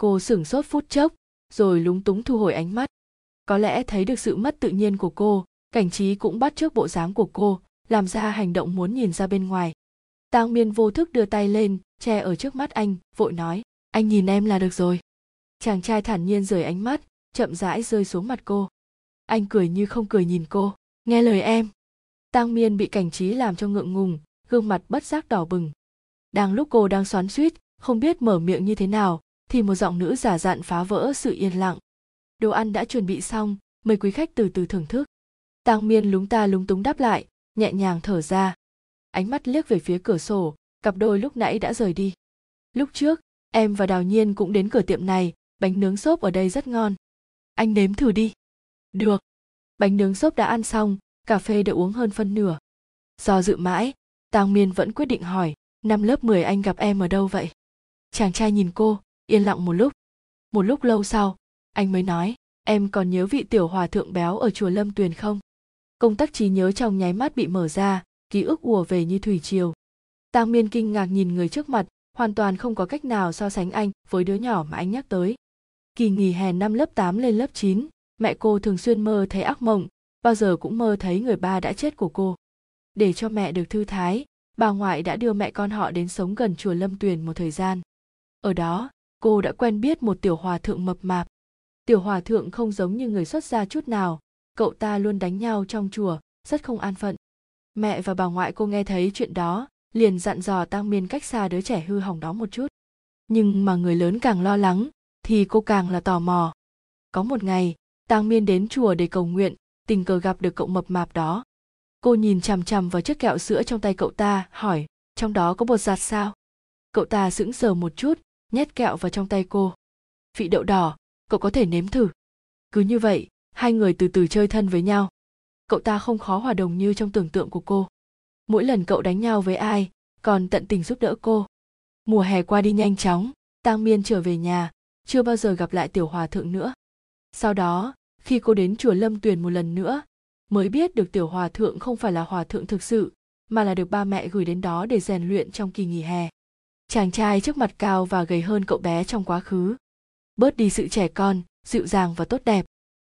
cô sửng sốt phút chốc, rồi lúng túng thu hồi ánh mắt. Có lẽ thấy được sự mất tự nhiên của cô, cảnh trí cũng bắt trước bộ dáng của cô, làm ra hành động muốn nhìn ra bên ngoài. Tang miên vô thức đưa tay lên, che ở trước mắt anh, vội nói, anh nhìn em là được rồi. Chàng trai thản nhiên rời ánh mắt, chậm rãi rơi xuống mặt cô. Anh cười như không cười nhìn cô, nghe lời em. Tang miên bị cảnh trí làm cho ngượng ngùng, gương mặt bất giác đỏ bừng. Đang lúc cô đang xoắn suýt không biết mở miệng như thế nào thì một giọng nữ giả dặn phá vỡ sự yên lặng. Đồ ăn đã chuẩn bị xong, mời quý khách từ từ thưởng thức. Tang miên lúng ta lúng túng đáp lại, nhẹ nhàng thở ra. Ánh mắt liếc về phía cửa sổ, cặp đôi lúc nãy đã rời đi. Lúc trước, em và đào nhiên cũng đến cửa tiệm này, bánh nướng xốp ở đây rất ngon. Anh nếm thử đi. Được. Bánh nướng xốp đã ăn xong, cà phê đã uống hơn phân nửa. Do dự mãi, tang miên vẫn quyết định hỏi, năm lớp 10 anh gặp em ở đâu vậy? Chàng trai nhìn cô yên lặng một lúc một lúc lâu sau anh mới nói em còn nhớ vị tiểu hòa thượng béo ở chùa lâm tuyền không công tắc trí nhớ trong nháy mắt bị mở ra ký ức ùa về như thủy triều tang miên kinh ngạc nhìn người trước mặt hoàn toàn không có cách nào so sánh anh với đứa nhỏ mà anh nhắc tới kỳ nghỉ hè năm lớp 8 lên lớp 9, mẹ cô thường xuyên mơ thấy ác mộng, bao giờ cũng mơ thấy người ba đã chết của cô. Để cho mẹ được thư thái, bà ngoại đã đưa mẹ con họ đến sống gần chùa Lâm Tuyền một thời gian. Ở đó, cô đã quen biết một tiểu hòa thượng mập mạp. Tiểu hòa thượng không giống như người xuất gia chút nào. Cậu ta luôn đánh nhau trong chùa, rất không an phận. Mẹ và bà ngoại cô nghe thấy chuyện đó, liền dặn dò tăng miên cách xa đứa trẻ hư hỏng đó một chút. Nhưng mà người lớn càng lo lắng, thì cô càng là tò mò. Có một ngày tăng miên đến chùa để cầu nguyện, tình cờ gặp được cậu mập mạp đó. Cô nhìn chằm chằm vào chiếc kẹo sữa trong tay cậu ta, hỏi, trong đó có bột giặt sao? Cậu ta sững sờ một chút nhét kẹo vào trong tay cô. Vị đậu đỏ, cậu có thể nếm thử. Cứ như vậy, hai người từ từ chơi thân với nhau. Cậu ta không khó hòa đồng như trong tưởng tượng của cô. Mỗi lần cậu đánh nhau với ai, còn tận tình giúp đỡ cô. Mùa hè qua đi nhanh chóng, tang miên trở về nhà, chưa bao giờ gặp lại tiểu hòa thượng nữa. Sau đó, khi cô đến chùa lâm tuyền một lần nữa, mới biết được tiểu hòa thượng không phải là hòa thượng thực sự, mà là được ba mẹ gửi đến đó để rèn luyện trong kỳ nghỉ hè chàng trai trước mặt cao và gầy hơn cậu bé trong quá khứ. Bớt đi sự trẻ con, dịu dàng và tốt đẹp.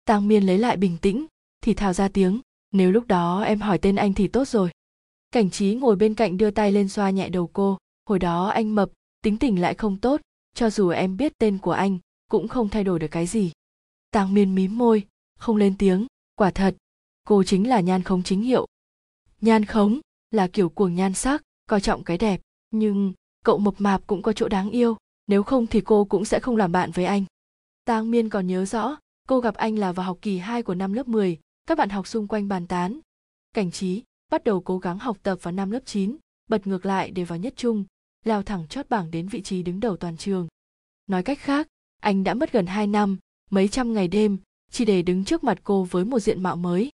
Tang miên lấy lại bình tĩnh, thì thào ra tiếng, nếu lúc đó em hỏi tên anh thì tốt rồi. Cảnh trí ngồi bên cạnh đưa tay lên xoa nhẹ đầu cô, hồi đó anh mập, tính tình lại không tốt, cho dù em biết tên của anh, cũng không thay đổi được cái gì. Tang miên mím môi, không lên tiếng, quả thật, cô chính là nhan khống chính hiệu. Nhan khống là kiểu cuồng nhan sắc, coi trọng cái đẹp, nhưng cậu mập mạp cũng có chỗ đáng yêu nếu không thì cô cũng sẽ không làm bạn với anh tang miên còn nhớ rõ cô gặp anh là vào học kỳ 2 của năm lớp 10, các bạn học xung quanh bàn tán. Cảnh trí bắt đầu cố gắng học tập vào năm lớp 9, bật ngược lại để vào nhất trung, leo thẳng chót bảng đến vị trí đứng đầu toàn trường. Nói cách khác, anh đã mất gần 2 năm, mấy trăm ngày đêm, chỉ để đứng trước mặt cô với một diện mạo mới.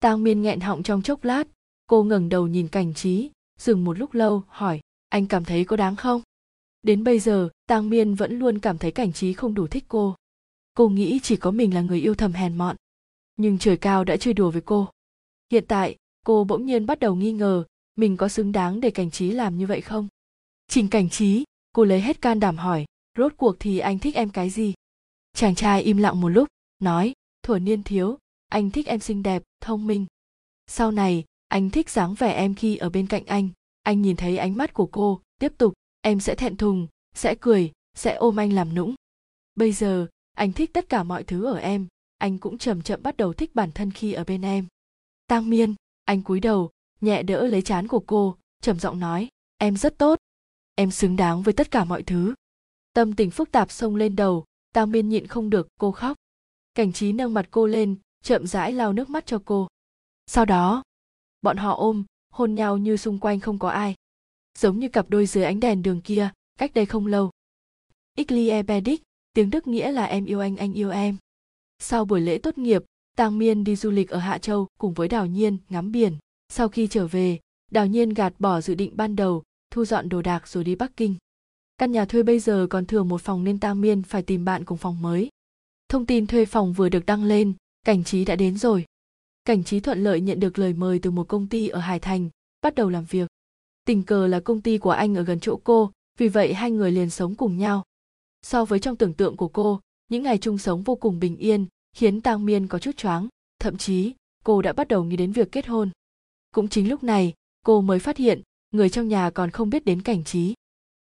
Tang Miên nghẹn họng trong chốc lát, cô ngẩng đầu nhìn cảnh trí, dừng một lúc lâu, hỏi, anh cảm thấy có đáng không? Đến bây giờ, Tang Miên vẫn luôn cảm thấy cảnh trí không đủ thích cô. Cô nghĩ chỉ có mình là người yêu thầm hèn mọn. Nhưng trời cao đã chơi đùa với cô. Hiện tại, cô bỗng nhiên bắt đầu nghi ngờ mình có xứng đáng để cảnh trí làm như vậy không? Trình cảnh trí, cô lấy hết can đảm hỏi, rốt cuộc thì anh thích em cái gì? Chàng trai im lặng một lúc, nói, thuở niên thiếu, anh thích em xinh đẹp, thông minh. Sau này, anh thích dáng vẻ em khi ở bên cạnh anh. Anh nhìn thấy ánh mắt của cô, tiếp tục, em sẽ thẹn thùng, sẽ cười, sẽ ôm anh làm nũng. Bây giờ, anh thích tất cả mọi thứ ở em, anh cũng chậm chậm bắt đầu thích bản thân khi ở bên em. Tang Miên, anh cúi đầu, nhẹ đỡ lấy chán của cô, trầm giọng nói, em rất tốt, em xứng đáng với tất cả mọi thứ. Tâm tình phức tạp xông lên đầu, Tang Miên nhịn không được, cô khóc. Cảnh trí nâng mặt cô lên, chậm rãi lau nước mắt cho cô. Sau đó, bọn họ ôm, hôn nhau như xung quanh không có ai. Giống như cặp đôi dưới ánh đèn đường kia, cách đây không lâu. Ich liebe dich tiếng Đức nghĩa là em yêu anh anh yêu em. Sau buổi lễ tốt nghiệp, Tang Miên đi du lịch ở Hạ Châu cùng với Đào Nhiên ngắm biển. Sau khi trở về, Đào Nhiên gạt bỏ dự định ban đầu, thu dọn đồ đạc rồi đi Bắc Kinh. Căn nhà thuê bây giờ còn thừa một phòng nên Tang Miên phải tìm bạn cùng phòng mới. Thông tin thuê phòng vừa được đăng lên, cảnh trí đã đến rồi. Cảnh trí thuận lợi nhận được lời mời từ một công ty ở Hải Thành, bắt đầu làm việc. Tình cờ là công ty của anh ở gần chỗ cô, vì vậy hai người liền sống cùng nhau. So với trong tưởng tượng của cô, những ngày chung sống vô cùng bình yên, khiến Tang Miên có chút choáng, thậm chí cô đã bắt đầu nghĩ đến việc kết hôn. Cũng chính lúc này, cô mới phát hiện, người trong nhà còn không biết đến cảnh trí.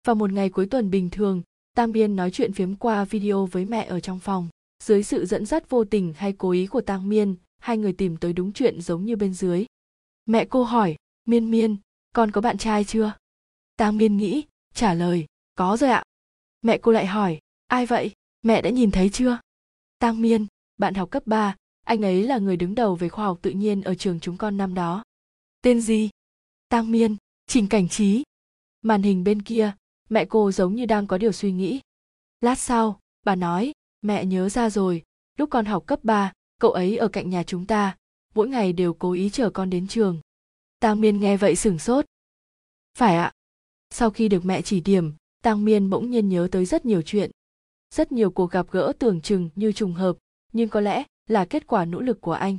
Vào một ngày cuối tuần bình thường, Tam Miên nói chuyện phiếm qua video với mẹ ở trong phòng. Dưới sự dẫn dắt vô tình hay cố ý của Tang Miên, hai người tìm tới đúng chuyện giống như bên dưới. Mẹ cô hỏi, Miên Miên, con có bạn trai chưa? Tang Miên nghĩ, trả lời, có rồi ạ. Mẹ cô lại hỏi, ai vậy? Mẹ đã nhìn thấy chưa? Tang Miên, bạn học cấp 3, anh ấy là người đứng đầu về khoa học tự nhiên ở trường chúng con năm đó. Tên gì? Tang Miên, Trình Cảnh Trí. Màn hình bên kia, mẹ cô giống như đang có điều suy nghĩ. Lát sau, bà nói, mẹ nhớ ra rồi, lúc con học cấp 3, cậu ấy ở cạnh nhà chúng ta, mỗi ngày đều cố ý chờ con đến trường. Tang Miên nghe vậy sửng sốt. Phải ạ. Sau khi được mẹ chỉ điểm, Tang Miên bỗng nhiên nhớ tới rất nhiều chuyện. Rất nhiều cuộc gặp gỡ tưởng chừng như trùng hợp, nhưng có lẽ là kết quả nỗ lực của anh.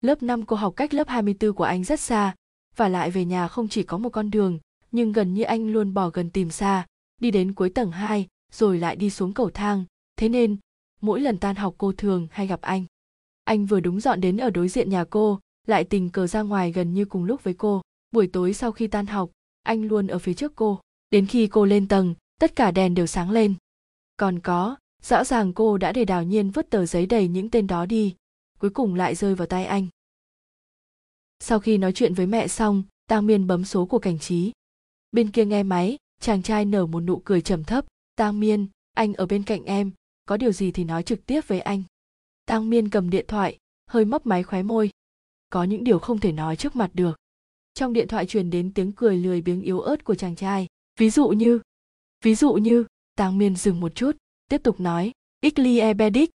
Lớp 5 cô học cách lớp 24 của anh rất xa, và lại về nhà không chỉ có một con đường, nhưng gần như anh luôn bỏ gần tìm xa, đi đến cuối tầng 2, rồi lại đi xuống cầu thang, thế nên mỗi lần tan học cô thường hay gặp anh. Anh vừa đúng dọn đến ở đối diện nhà cô, lại tình cờ ra ngoài gần như cùng lúc với cô. Buổi tối sau khi tan học, anh luôn ở phía trước cô. Đến khi cô lên tầng, tất cả đèn đều sáng lên. Còn có, rõ ràng cô đã để đào nhiên vứt tờ giấy đầy những tên đó đi, cuối cùng lại rơi vào tay anh. Sau khi nói chuyện với mẹ xong, Tang Miên bấm số của cảnh trí. Bên kia nghe máy, chàng trai nở một nụ cười trầm thấp. Tang Miên, anh ở bên cạnh em, có điều gì thì nói trực tiếp với anh. Tang Miên cầm điện thoại, hơi mấp máy khóe môi. Có những điều không thể nói trước mặt được. Trong điện thoại truyền đến tiếng cười lười biếng yếu ớt của chàng trai. Ví dụ như, ví dụ như, Tang Miên dừng một chút, tiếp tục nói, Iclie Ebedic.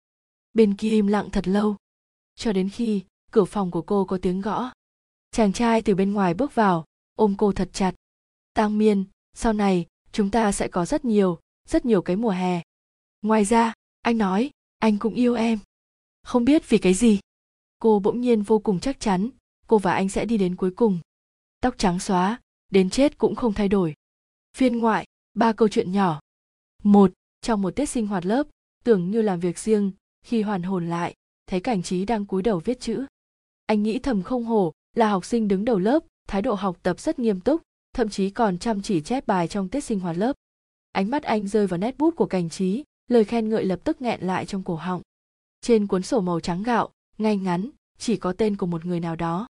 Bên kia im lặng thật lâu, cho đến khi cửa phòng của cô có tiếng gõ. Chàng trai từ bên ngoài bước vào, ôm cô thật chặt. Tang Miên, sau này chúng ta sẽ có rất nhiều, rất nhiều cái mùa hè. Ngoài ra, anh nói, anh cũng yêu em. Không biết vì cái gì. cô bỗng nhiên vô cùng chắc chắn, cô và anh sẽ đi đến cuối cùng. Tóc trắng xóa, đến chết cũng không thay đổi. Phiên ngoại, ba câu chuyện nhỏ. Một, trong một tiết sinh hoạt lớp, tưởng như làm việc riêng, khi hoàn hồn lại, thấy cảnh trí đang cúi đầu viết chữ. Anh nghĩ thầm không hổ, là học sinh đứng đầu lớp, thái độ học tập rất nghiêm túc, thậm chí còn chăm chỉ chép bài trong tiết sinh hoạt lớp. Ánh mắt anh rơi vào nét bút của cảnh trí, lời khen ngợi lập tức nghẹn lại trong cổ họng trên cuốn sổ màu trắng gạo ngay ngắn chỉ có tên của một người nào đó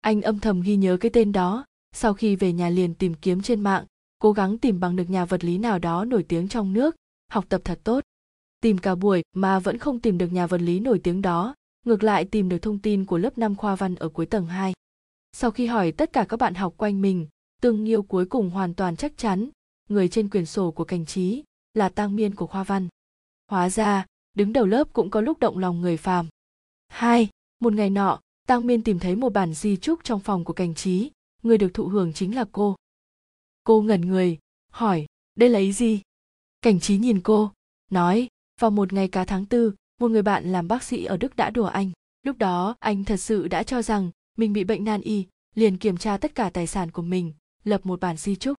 anh âm thầm ghi nhớ cái tên đó sau khi về nhà liền tìm kiếm trên mạng cố gắng tìm bằng được nhà vật lý nào đó nổi tiếng trong nước học tập thật tốt tìm cả buổi mà vẫn không tìm được nhà vật lý nổi tiếng đó ngược lại tìm được thông tin của lớp 5 khoa văn ở cuối tầng 2. Sau khi hỏi tất cả các bạn học quanh mình, Tương nghiêu cuối cùng hoàn toàn chắc chắn, người trên quyển sổ của cảnh trí là tang miên của khoa văn. Hóa ra, đứng đầu lớp cũng có lúc động lòng người phàm. Hai, một ngày nọ, tang miên tìm thấy một bản di trúc trong phòng của cảnh trí, người được thụ hưởng chính là cô. Cô ngẩn người, hỏi, đây là ý gì? Cảnh trí nhìn cô, nói, vào một ngày cá tháng tư, một người bạn làm bác sĩ ở Đức đã đùa anh. Lúc đó, anh thật sự đã cho rằng mình bị bệnh nan y, liền kiểm tra tất cả tài sản của mình, lập một bản di trúc.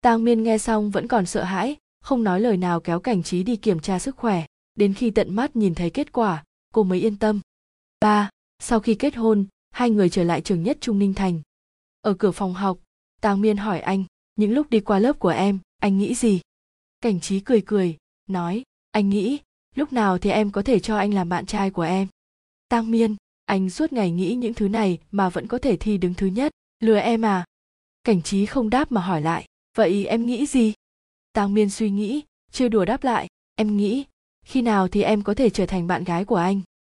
Tang Miên nghe xong vẫn còn sợ hãi, không nói lời nào kéo cảnh trí đi kiểm tra sức khỏe. Đến khi tận mắt nhìn thấy kết quả, cô mới yên tâm. Ba, sau khi kết hôn, hai người trở lại trường nhất Trung Ninh Thành. Ở cửa phòng học, Tang Miên hỏi anh, những lúc đi qua lớp của em, anh nghĩ gì? Cảnh trí cười cười, nói, anh nghĩ, lúc nào thì em có thể cho anh làm bạn trai của em tang miên anh suốt ngày nghĩ những thứ này mà vẫn có thể thi đứng thứ nhất lừa em à cảnh trí không đáp mà hỏi lại vậy em nghĩ gì tang miên suy nghĩ chưa đùa đáp lại em nghĩ khi nào thì em có thể trở thành bạn gái của anh?